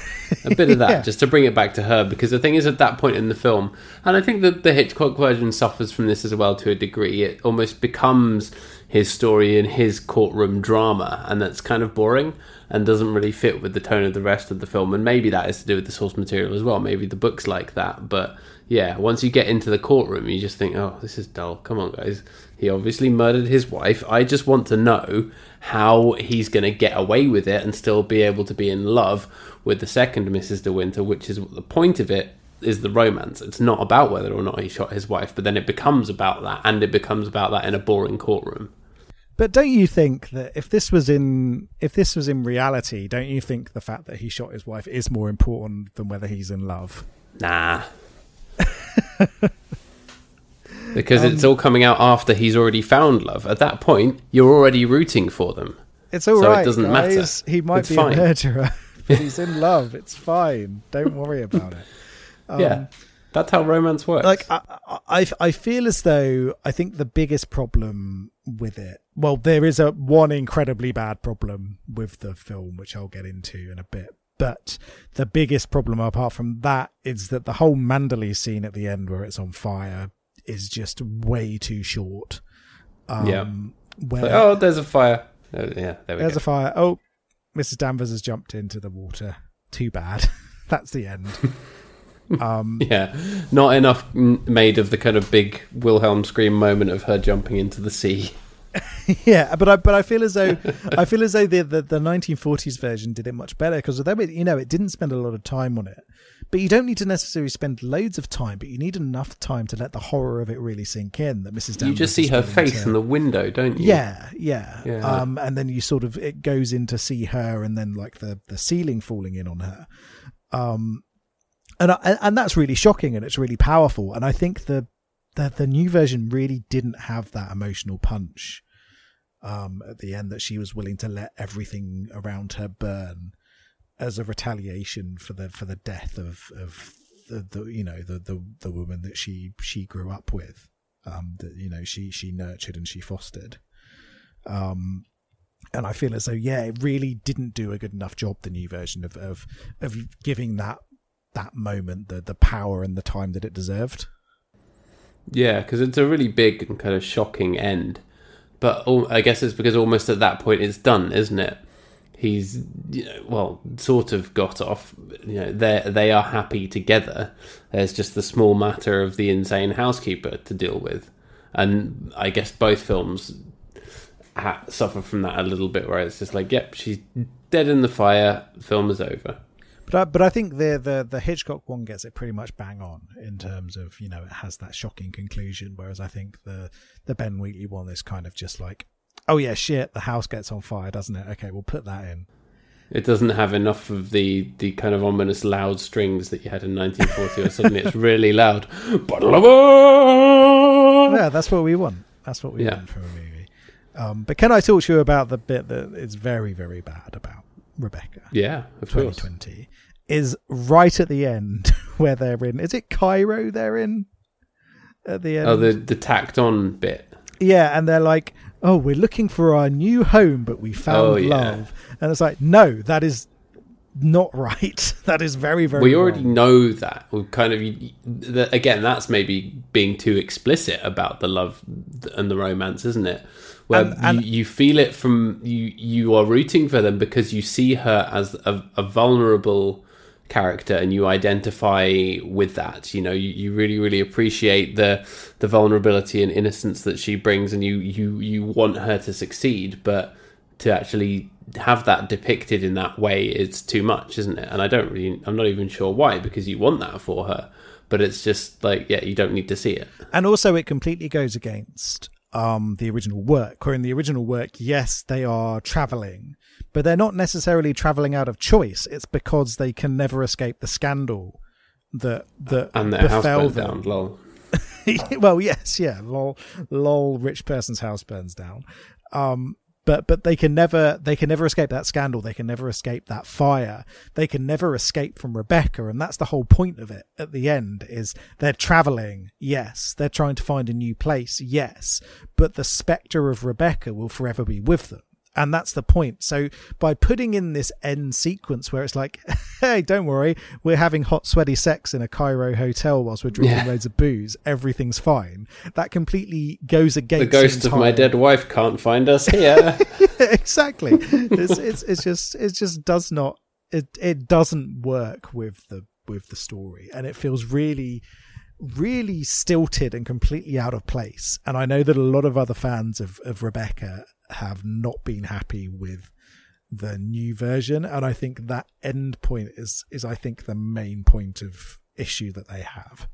a bit of that Yeah. just to bring it back to her. Because the thing is, at that point in the film, and I think that the Hitchcock version suffers from this as well to a degree. It almost becomes his story in his courtroom drama, and that's kind of boring and doesn't really fit with the tone of the rest of the film. And maybe that is to do with the source material as well. Maybe the book's like that, but yeah, once you get into the courtroom, you just think, oh, this is dull. Come on, guys. He obviously murdered his wife. I just want to know how he's going to get away with it and still be able to be in love with the second Mrs. De Winter, which is the point of it is the romance. It's not about whether or not he shot his wife, but then it becomes about that, and it becomes about that in a boring courtroom. But don't you think that if this was in if this was in reality, don't you think the fact that he shot his wife is more important than whether he's in love? Nah. because it's all coming out after he's already found love. At that point, you're already rooting for them. It's all So it doesn't matter. He might It's be fine. a murderer, but he's in love. It's fine. Don't worry about it. yeah. That's how romance works. Um, like I, I, I feel as though I think the biggest problem with it. Well, there is a one incredibly bad problem with the film, which I'll get into in a bit. But the biggest problem, apart from that, is that the whole Manderley scene at the end, where it's on fire, is just way too short. Um, Yeah. Where Like, oh, there's a fire. Oh, yeah, there we go. there's go. a fire. Oh, Mrs. Danvers has jumped into the water. Too bad. That's the end. um, yeah, not enough made of the kind of big Wilhelm scream moment of her jumping into the sea. yeah, but I but I feel as though I feel as though the the, the 1940s version did it much better because although it you know it didn't spend a lot of time on it, but you don't need to necessarily spend loads of time, but you need enough time to let the horror of it really sink in. That Mrs. Danvers you just see her face to- in the window, don't you? Yeah, yeah, Yeah. Um, and then you sort of it goes in to see her, and then like the the ceiling falling in on her. Um, and I, and that's really shocking, and it's really powerful. And I think the the the new version really didn't have that emotional punch. Um, at the end, that she was willing to let everything around her burn as a retaliation for the for the death of of the, the you know the, the the woman that she she grew up with um, that you know she she nurtured and she fostered. Um, and I feel as though yeah, it really didn't do a good enough job the new version of of of giving that that moment the the power and the time that it deserved. Yeah, because it's a really big and kind of shocking end. But I guess it's because almost at that point it's done, isn't it? He's, you know, well, sort of got off. You know, they they are happy together. There's just the small matter of the insane housekeeper to deal with, and I guess both films ha- suffer from that a little bit, where it's just like, yep, she's dead in the fire. Film is over. But I, but I think the, the the Hitchcock one gets it pretty much bang on in terms of you know it has that shocking conclusion, whereas I think the the Ben Wheatley one is kind of just like, oh yeah, shit, the house gets on fire, doesn't it? Okay, we'll put that in. It doesn't have enough of the, the kind of ominous loud strings that you had in 1940, or suddenly it's really loud. Yeah, that's what we want. That's what we Yeah. want from a movie. Um, but can I talk to you about the bit that is very very bad about Rebecca? Yeah, of course. 2020. is right at the end where they're in. Is it Cairo? They're in at the end. Oh, the the tacked on bit. Yeah, and they're like, "Oh, we're looking for our new home, but we found Oh, yeah. love." And it's like, "No, that is not right. that is very, very. we already wrong. know that. We kind of again, that's maybe being too explicit about the love and the romance, isn't it? Where And- and- you, you feel it from you. You are rooting for them because you see her as a, a vulnerable character and you identify with that you know you, you really really appreciate the the vulnerability and innocence that she brings and you you you want her to succeed but to actually have that depicted in that way is too much isn't it and i don't really i'm not even sure why because you want that for her but it's just like yeah you don't need to see it and also it completely goes against um the original work. Where in the original work, yes, they are traveling, but they're not necessarily traveling out of choice. It's because they can never escape the scandal that that and their house them. down lol well, yes, yeah, lol, lol, rich person's house burns down. Um, but but they can never they can never escape that scandal. They can never escape that fire. They can never escape from Rebecca, and that's the whole point of it. At the end, is they're traveling. Yes, they're trying to find a new place. Yes, but the specter of Rebecca will forever be with them. And that's the point. So by putting in this end sequence where it's like, hey, don't worry, we're having hot, sweaty sex in a Cairo hotel whilst we're drinking Yeah. loads of booze, everything's fine. That completely goes against the ghost of my dead wife can't find us here exactly. It's, it's it's just it just does not it it doesn't work with the with the story, and it feels really really stilted and completely out of place. And I know that a lot of other fans of of Rebecca have not been happy with the new version, and I think that end point is is I think the main point of issue that they have.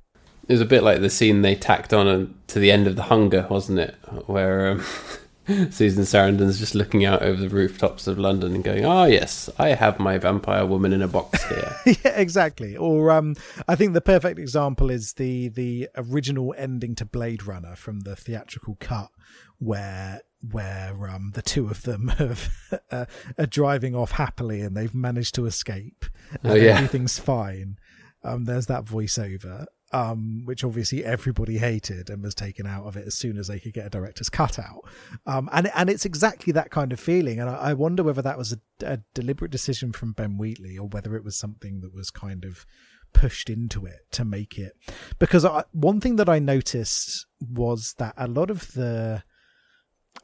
It was a bit like the scene they tacked on uh, to the end of The Hunger, wasn't it? Where um, Susan Sarandon's just looking out over the rooftops of London and going, "Ah, yes, I have my vampire woman in a box here." yeah, exactly. Or um, I think the perfect example is the the original ending to Blade Runner from the theatrical cut, where where um the two of them have uh, are driving off happily and they've managed to escape. And Oh, yeah. everything's fine. Um, there's that voiceover. Um, which obviously everybody hated and was taken out of it as soon as they could get a director's cut out. Um, and and it's exactly that kind of feeling. And I, I wonder whether that was a, a deliberate decision from Ben Wheatley or whether it was something that was kind of pushed into it to make it. Because I, one thing that I noticed was that a lot of the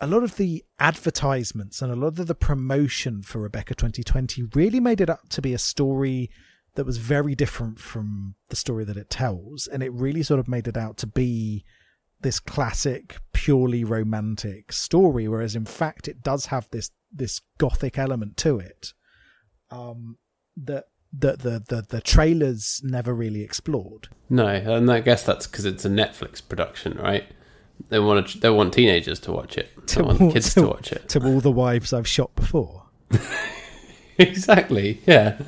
a lot of the advertisements and a lot of the promotion for Rebecca 2020 really made it up to be a story that was very different from the story that it tells and it really sort of made it out to be this classic purely romantic story whereas in fact it does have this this gothic element to it um that that the, the the trailers never really explored no, and I guess that's because it's a Netflix production, right? They want to, they want teenagers to watch it. They want all- kids to watch it. to all the wives I've shot before exactly. Yeah.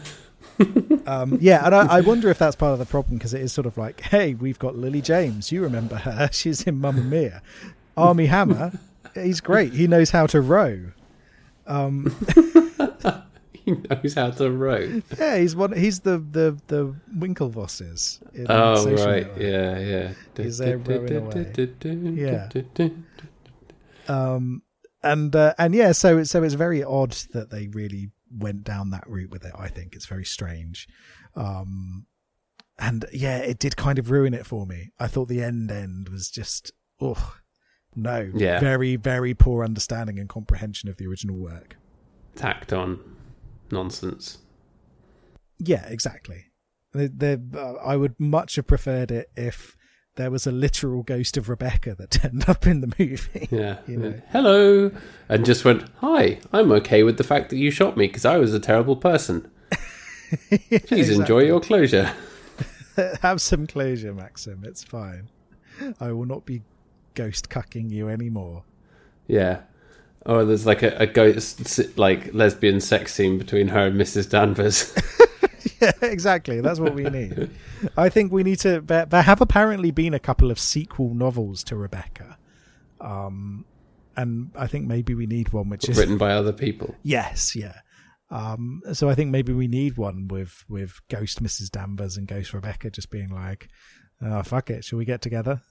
um, yeah, and I, I wonder if that's part of the problem because it is sort of like, hey, we've got Lily James. You remember her? She's in Mamma Mia. Armie Hammer, he's great. He knows how to row. Um, He knows how to row. yeah, he's one. He's the the the Winklevosses. in Oh right, Network. yeah, yeah. He's there rowing away. Yeah. Um, and uh, and yeah, so so it's very odd that they really went down that route with it. I think it's very strange. Um, and yeah, it did kind of ruin it for me. I thought the end end was just oh no, Yeah. very very poor understanding and comprehension of the original work. Tacked on nonsense. Yeah, exactly. Uh, I would much have preferred it if there was a literal ghost of Rebecca that turned up in the movie. Yeah. You know. Hello, and just went, "Hi, I'm okay with the fact that you shot me because I was a terrible person. Please enjoy your closure." Have some closure, Maxim. It's fine. I will not be ghost cucking you anymore. Yeah. Oh, there's like a, a ghost, like lesbian sex scene between her and Mrs. Danvers. yeah, exactly. That's what we need. I think we need to. There, there have apparently been a couple of sequel novels to Rebecca, um, and I think maybe we need one which is written by other people. yes, yeah, Um, so I think maybe we need one with with Ghost Mrs. Danvers and Ghost Rebecca just being like, "Oh fuck it, shall we get together?"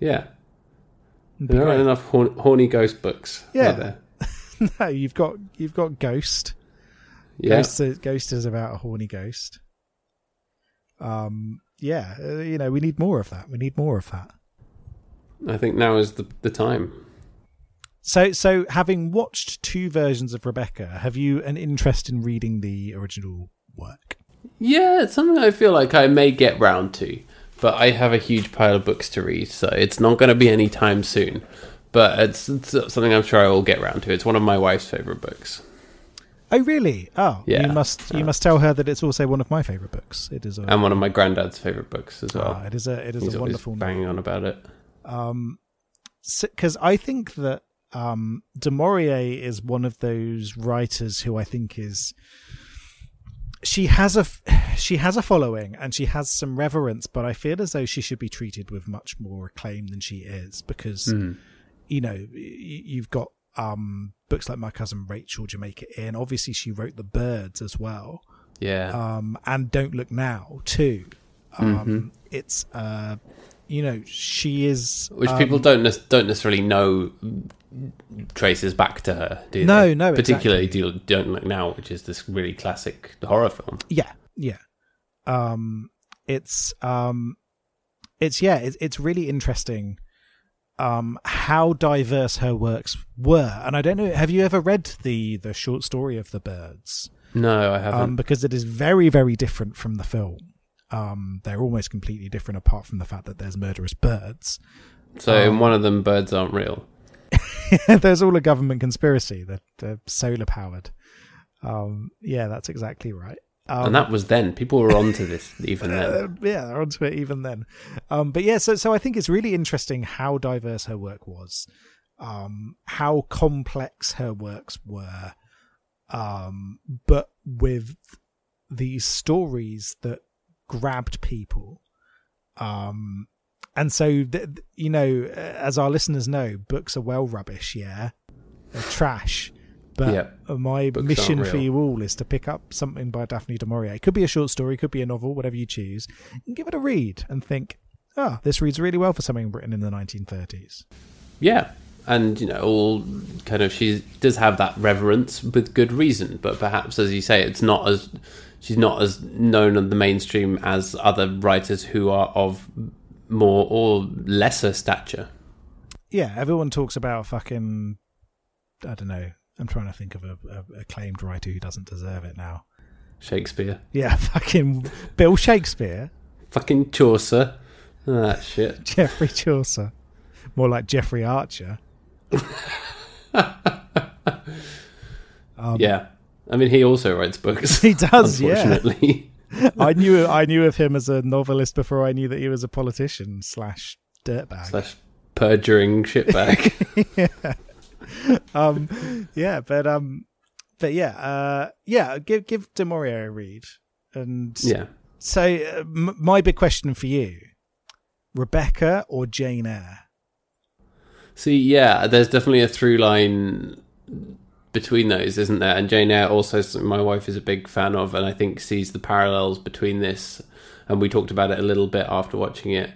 Yeah, there aren't enough horny ghost books. Yeah. are there? no, you've got you've got Ghost. Yeah. Ghost, is, Ghost is about a horny ghost. Um, yeah, uh, you know, we need more of that. We need more of that. I think now is the the time. So, so having watched two versions of Rebecca, have you an interest in reading the original work? Yeah, it's something I feel like I may get round to, but I have a huge pile of books to read, so it's not going to be any time soon. But it's, it's something I'm sure I will get round to. It's one of my wife's favorite books. Oh, really? Oh, Yeah. You must you must tell her that it's also one of my favorite books. It is a and one of my granddad's favorite books as well. ah, it is a it is He's a wonderful banging on about it. um because I think that um Du Maurier is one of those writers who I think is she has a she has a following and she has some reverence, but I feel as though she should be treated with much more acclaim than she is because Mm. you know you've got um books like my cousin Rachel Jamaica Inn. Obviously, she wrote The Birds as well, Yeah, um, and Don't Look Now too. Um, It's uh, you know she is which um, people don't ne- don't necessarily know traces back to her. Do No, they? no, particularly exactly. do Don't Look Now, which is this really classic horror film. Yeah, yeah. Um, it's um, it's yeah, it's it's really interesting. Um, how diverse her works were, and I don't know. Have you ever read the the short story of the birds? No, I haven't. Um, because it is very very different from the film. Um, they're almost completely different, apart from the fact that there's murderous birds. so in um, one of them, birds aren't real. there's all a government conspiracy that they're solar powered. Um, yeah, that's exactly right. Um, and that was then. People were onto this even then. Uh, yeah, they're onto it even then. Um, but yeah, so so I think it's really interesting how diverse her work was, um, how complex her works were, um, but with these stories that grabbed people. Um, and so th- th- you know, uh, as our listeners know, books are well rubbish. Yeah, they're trash. But Yeah, uh, my books mission for you all is to pick up something by Daphne du Maurier. It could be a short story, could be a novel, whatever you choose, and give it a read and think, ah, this reads really well for something written in the 1930s. Yeah, and you know, all kind of she does have that reverence with good reason, but perhaps, as you say, it's not as she's not as known on the mainstream as other writers who are of more or lesser stature. Yeah, everyone talks about fucking, I don't know. I'm trying to think of a, a acclaimed writer who doesn't deserve it now. Shakespeare, Yeah, fucking Bill Shakespeare, fucking Chaucer, oh, that shit. Geoffrey Chaucer, more like Jeffrey Archer. Um, yeah, I mean, he also writes books. He does, yeah. unfortunately. I knew I knew of him as a novelist before I knew that he was a politician slash dirtbag. Slash perjuring shitbag. yeah. um, yeah, but um, but yeah, uh, yeah. Give give Maurier a read, and yeah. So uh, m- my big question for you: Rebecca or Jane Eyre? See, yeah, there's definitely a through line between those, isn't there? And Jane Eyre also, my wife is a big fan of, and I think sees the parallels between this. And we talked about it a little bit after watching it,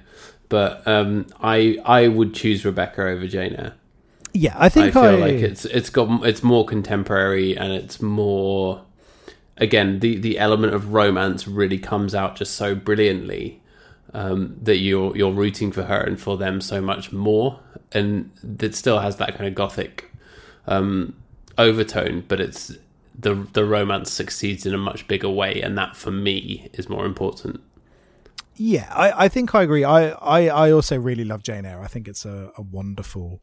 but um, I I would choose Rebecca over Jane Eyre. Yeah, I think I feel I, like it's it's got it's more contemporary and it's more again the the element of romance really comes out just so brilliantly um, that you're you're rooting for her and for them so much more and it still has that kind of gothic um, overtone but it's the the romance succeeds in a much bigger way and that for me is more important Yeah, I, I think I agree. I, I, I also really love Jane Eyre. I think it's a, a wonderful,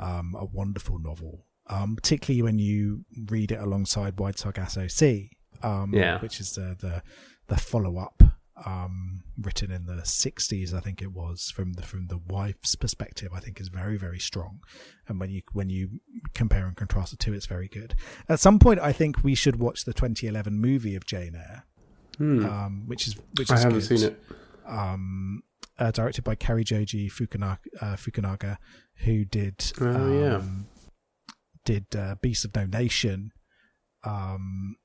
um, a wonderful novel. Um, particularly when you read it alongside Wide Sargasso Sea, um, Yeah. which is the the, the follow up, um, written in the '60s, I think it was from the from the wife's perspective. I think is very very strong, and when you when you compare and contrast the two, it's very good. At some point, I think we should watch the 2011 movie of Jane Eyre, um, which is which Hmm. I is haven't good seen it um, uh, directed by Cary Joji Fukunaga, uh, Fukunaga who did Oh, yeah. um, did uh, Beast of No Nation, Um,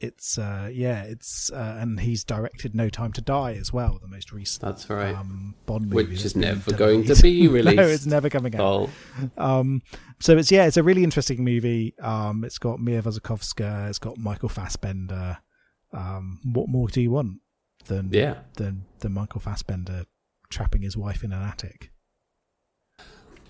it's uh, yeah, it's uh, and he's directed No Time to Die as well, the most recent That's right. um, Bond movie, Which is never going to be released. no, it's never coming out. Oh, Um, so it's yeah, it's a really interesting movie. Um, it's got Mia Wasikowska, it's got Michael Fassbender. Um, what more do you want than yeah. than than Michael Fassbender trapping his wife in an attic?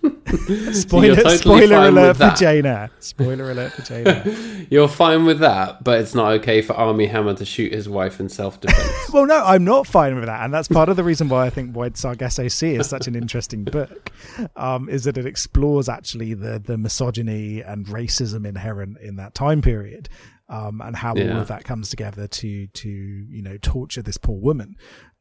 spoiler totally spoiler alert for. Jane Eyre. Spoiler alert for Jane Eyre. You're fine with that, but it's not okay for Armie Hammer to shoot his wife in self defense. well, no, I'm not fine with that, and that's part of the reason why I think Wide Sargasso Sea is such an interesting book. Um, is that it explores actually the the misogyny and racism inherent in that time period, um, and how all of that comes together to to you know torture this poor woman.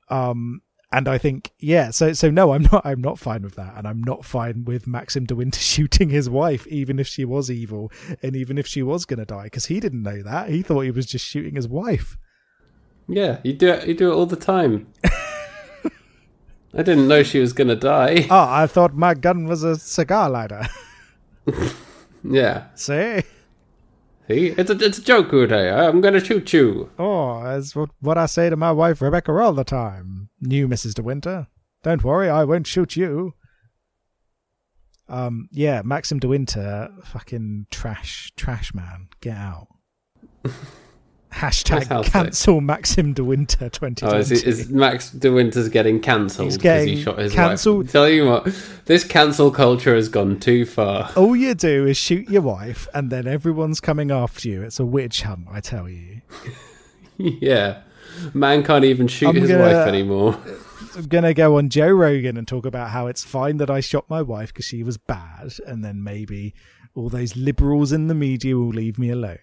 Um, and I think, yeah, so so no, I'm not I'm not fine with that, and I'm not fine with Maxim de Winter shooting his wife, even if she was evil, and even if she was going to die, because he didn't know that. He thought he was just shooting his wife. yeah, you do it. You do it all the time. I didn't know she was gonna die. Oh, I thought my gun was a cigar lighter. Yeah. See? See, it's a it's a joke, Uday. I'm gonna shoot you. Oh, that's what, what I say to my wife Rebecca all the time. New Mrs. De Winter. Don't worry, I won't shoot you. Um, yeah, Maxim De Winter, fucking trash, trash man. Get out. Hashtag sick. cancel Maxim De Winter 2020. Oh, is, it, is Max De Winter's getting cancelled He's because he getting shot his cancelled. wife? Tell you what, this cancel culture has gone too far. All you do is shoot your wife, and then everyone's coming after you. It's a witch hunt, I tell you. yeah, man can't even shoot I'm his gonna- wife anymore. I'm gonna go on Joe Rogan and talk about how it's fine that I shot my wife because she was bad, and then maybe all those liberals in the media will leave me alone.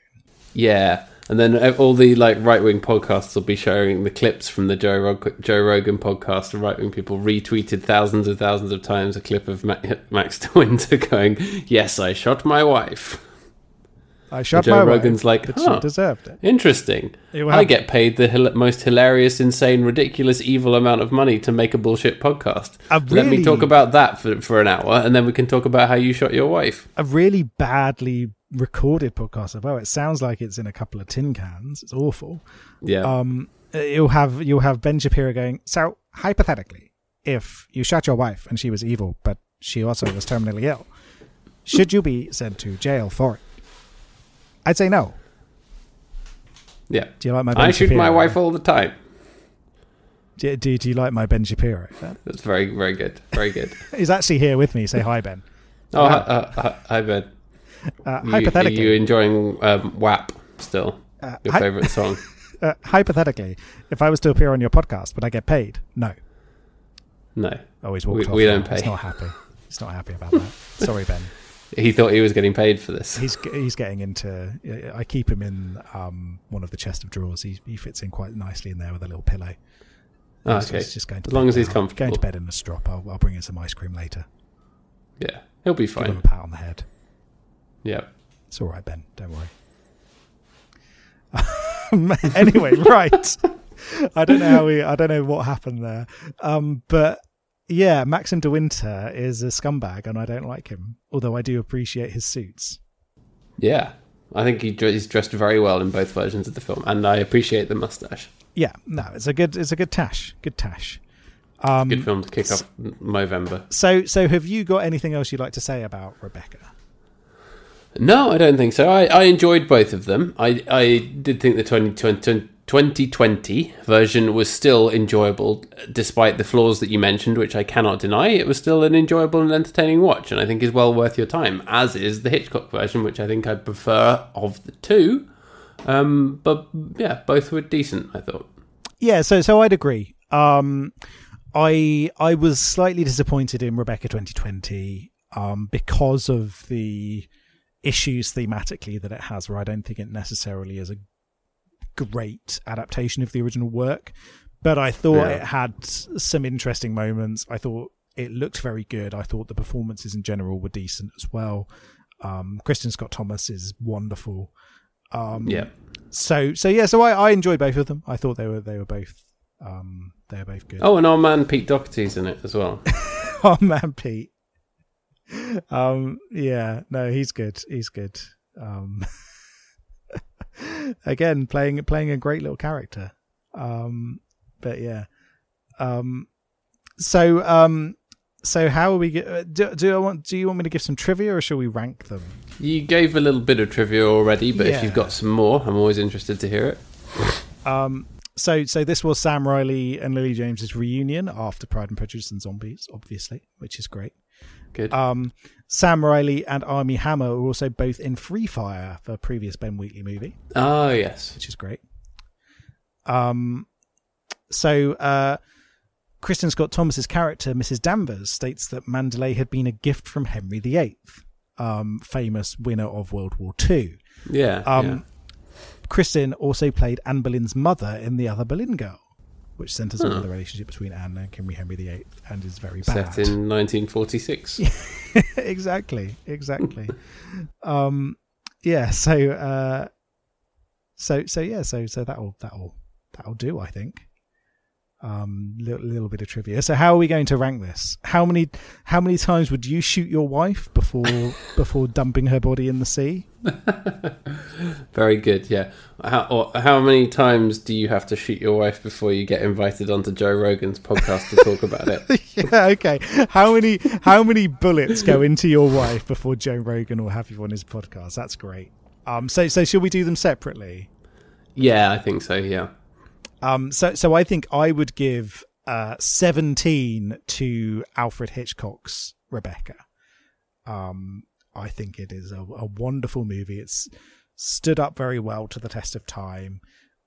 Yeah, and then uh, all the like right wing podcasts will be showing the clips from the Joe Rog- Joe Rogan podcast. And right wing people retweeted thousands and thousands of times a clip of Ma- Max De Winter going, "Yes, I shot my wife." I shot Joe my Rogan's wife, like, huh. she deserved it. Interesting. It I get paid the hil- most hilarious, insane, ridiculous, evil amount of money to make a bullshit podcast. I Let me talk about that for, for an hour, and then we can talk about how you shot your wife. A really badly recorded podcast as well. It sounds like it's in a couple of tin cans. It's awful. Yeah. Um, you'll have you'll have Ben Shapiro going. So hypothetically, if you shot your wife and she was evil, but she also was terminally ill, should you be sent to jail for it? I'd say no. yeah. Do you like my? Ben I shoot my wife all the time. Do, do, do you like my Ben Shapiro? That's very, very good. Very good. He's actually here with me. Say hi, Ben. Oh, hi, uh, hi, hi, Ben. Uh, You, hypothetically, Are you enjoying um, WAP still? uh, Your hy- favourite song? uh, hypothetically, if I was to appear on your podcast, would I get paid? No. No. Always he's walked We- off. we now. don't pay. He's not happy. He's not happy about that. Sorry, Ben. He thought he was getting paid for this. He's he's getting into. I keep him in um, one of the chest of drawers. He he fits in quite nicely in there with a little pillow. Oh, He's okay. just- just going to As long as he's now. comfortable. Going to bed in a strop. I'll, I'll bring him some ice cream later. Yeah. He'll be fine. Give him a pat on the head. Yeah. It's all right, Ben. Don't worry. anyway, right. I don't know how we. I don't know what happened there. Um, but yeah, Maxim De Winter is a scumbag, and I don't like him. Although I do appreciate his suits. Yeah. I think he, he's dressed very well in both versions of the film, and I appreciate the mustache. Yeah, no, it's a good. It's a good tash. Good tash. Um, Good film to kick off November. So, so have you got anything else you'd like to say about Rebecca? No, I don't think so. I, I enjoyed both of them. I, I did think the 2020, 2020 version was still enjoyable, despite the flaws that you mentioned, which I cannot deny. It was still an enjoyable and entertaining watch, and I think is well worth your time, as is the Hitchcock version, which I think I prefer of the two. Um, but yeah, both were decent, I thought. Yeah, so so I'd agree. Um, I I was slightly disappointed in Rebecca 2020 um, because of the issues thematically that it has, where I don't think it necessarily is a great adaptation of the original work. But I thought Yeah. it had some interesting moments. I thought it looked very good. I thought the performances in general were decent as well. Um, Kristin Scott Thomas is wonderful. Um, Yeah. so so yeah, so I, I enjoyed both of them. I thought they were they were both um they were both good. Oh, and our man Pete Doherty's in it as well. oh man, Pete. Um yeah, no, he's good. He's good. Um again playing playing a great little character. Um, but yeah. Um, so um, so how are we? Uh, do, do I want? Do you want me to give some trivia, or shall we rank them? You gave a little bit of trivia already, but if you've got some more, I'm always interested to hear it. Um, so so this was Sam Riley and Lily James's reunion after Pride and Prejudice and Zombies, obviously, which is great. Good. Um, Sam Riley and Armie Hammer were also both in Free Fire, the previous Ben Wheatley movie, oh yes. which is great. Um, so uh, Kristin Scott Thomas's character, Mrs. Danvers, states that Manderley had been a gift from Henry VIII, um, famous winner of World War Two. Yeah. Um, yeah. Kristin also played Anne Boleyn's mother in The Other Boleyn Girl, which centers on Huh. the relationship between Anne and King Henry VIII and is very bad. Set in 1946. exactly, exactly. um, yeah. So, uh, so, so yeah. So, so that'll that'll that'll do. I think. Um, little, little bit of trivia. So, how are we going to rank this? How many how many times would you shoot your wife before before dumping her body in the sea? Very good. Yeah. How, or how many times do you have to shoot your wife before you get invited onto Joe Rogan's podcast to talk about it? yeah, okay. How many how many bullets go into your wife before Joe Rogan will have you on his podcast? That's great. Um, so so should we do them separately? Yeah, I think so. Yeah. Um, so so I think I would give uh, seventeen to Alfred Hitchcock's Rebecca. Um, I think it is a, a wonderful movie. It's stood up very well to the test of time.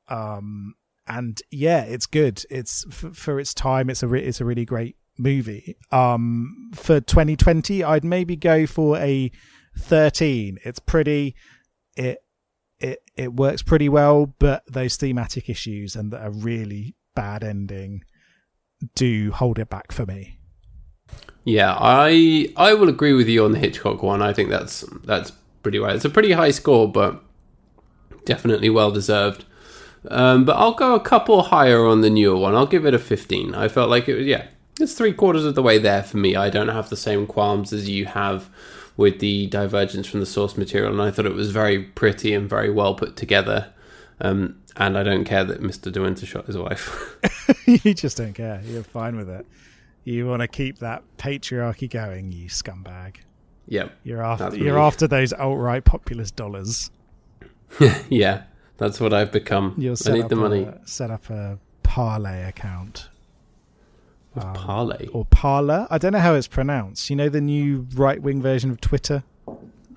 Um, and yeah, it's good. It's f- for its time. It's a re- it's a really great movie. Um, for 2020, I'd maybe go for a 13. It's pretty. It it it works pretty well, but those thematic issues and a really bad ending do hold it back for me. Yeah, I I will agree with you on the Hitchcock one. I think that's that's pretty right. It's a pretty high score, but definitely well deserved. Um, but I'll go a couple higher on the newer one. I'll give it a 15. I felt like it was yeah, it's three quarters of the way there for me. I don't have the same qualms as you have with the divergence from the source material, and I thought it was very pretty and very well put together. Um, and I don't care that Mr. De Winter shot his wife. you just don't care. You're fine with it. You want to keep that patriarchy going, you scumbag. yep. You're after you're me. after those alt right populist dollars. Yeah, that's what I've become. You'll I need the money. A, set up a parlay account um, Parlay. or parlor. I don't know how it's pronounced. You know the new right wing version of Twitter.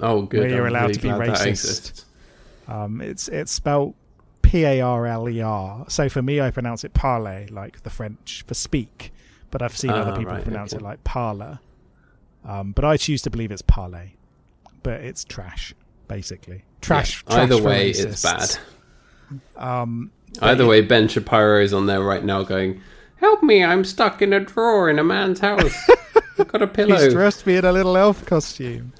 Oh, good. where you're I'm allowed really to be racist. Um, it's it's spelled P A R L E R. So for me, I pronounce it parlay, like the French for speak. But I've seen other Ah, people right, pronounce okay. it like parlor. Um, but I choose to believe it's parlay. But it's trash, basically. Trash. Yeah, trash Either way, racists. it's bad. Um, Either yeah. way, Ben Shapiro is on there right now going, Help me, I'm stuck in a drawer in a man's house. I've got a he's pillow. dressed me in a little elf costume.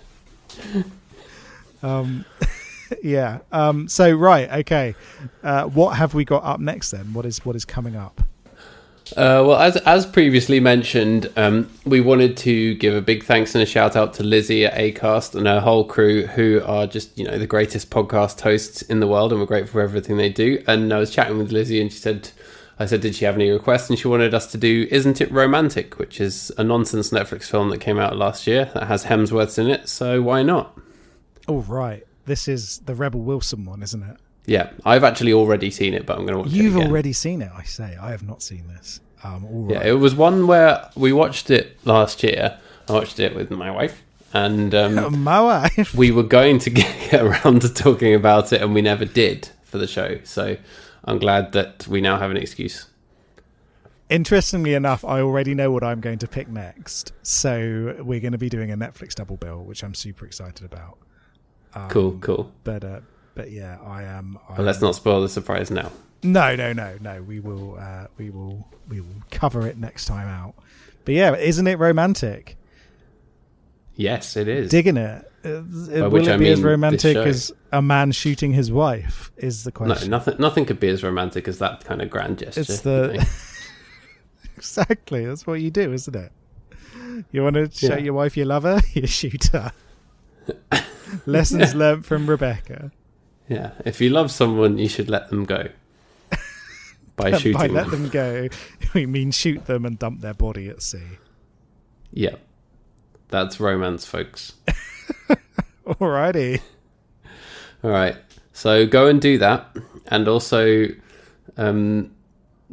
um, yeah. Um, so right, okay. Uh, what have we got up next then? What is what is coming up? Uh, well, as as previously mentioned, um, we wanted to give a big thanks and a shout out to Lizzie at Acast and her whole crew, who are just you know the greatest podcast hosts in the world, and we're grateful for everything they do. And I was chatting with Lizzie, and she said, "I said, did she have any requests?" And she wanted us to do "Isn't It Romantic," which is a nonsense Netflix film that came out last year that has Hemsworths in it. So why not? Oh right, this is the Rebel Wilson one, isn't it? Yeah, I've actually already seen it, but I'm going to watch it. You've already seen it, I say. I have not seen this. Um, all Yeah, it was one where we watched it last year. I watched it with my wife, and um, My wife. we were going to get around to talking about it, and we never did for the show. So I'm glad that we now have an excuse. Interestingly enough, I already know what I'm going to pick next. So we're going to be doing a Netflix double bill, which I'm super excited about. Um, Cool, cool. But uh, but yeah, I am. I But let's am- not spoil the surprise now. No, no, no, no. We will. Uh, we will. We will cover it next time out. But yeah, isn't it romantic? Yes, it is. Digging it. Uh, will it I be as romantic as a man shooting his wife? Is the no, question. nothing. Nothing could be as romantic as that kind of grand gesture. It's the- Exactly. That's what you do, isn't it? You want to show Yeah. your wife you love her? You shoot her. Lessons learnt from Rebecca. Yeah, if you love someone, you should let them go by shooting By them. let them go, we mean shoot them and dump their body at sea. Yeah, that's romance, folks. Alrighty. All right, so go and do that, and also um,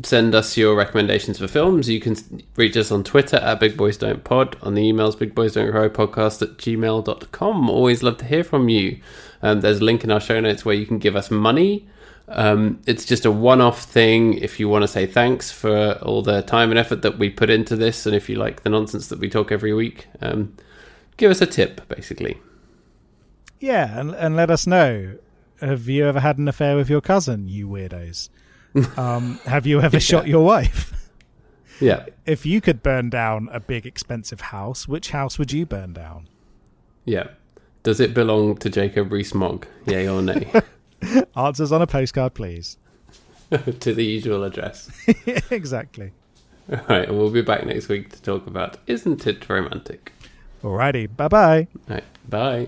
send us your recommendations for films. You can reach us on Twitter at Big Boys Don't Pod, on the emails Big Boys Don't Cry podcast at gmail.com. Always love to hear from you. Um, there's a link in our show notes where you can give us money. Um, it's just a one off thing if you want to say thanks for all the time and effort that we put into this, and if you like the nonsense that we talk every week, um, give us a tip, basically. Yeah, and, and let us know. Have you ever had an affair with your cousin, you weirdos? um, have you ever shot your wife? Yeah, If you could burn down a big, expensive house, which house would you burn down? yeah. Does it belong to Jacob Rees-Mogg? Yay or nay? Answers on a postcard, please. to the usual address. exactly. All right, and we'll be back next week to talk about Isn't It Romantic? Alrighty. Bye bye. All right, bye.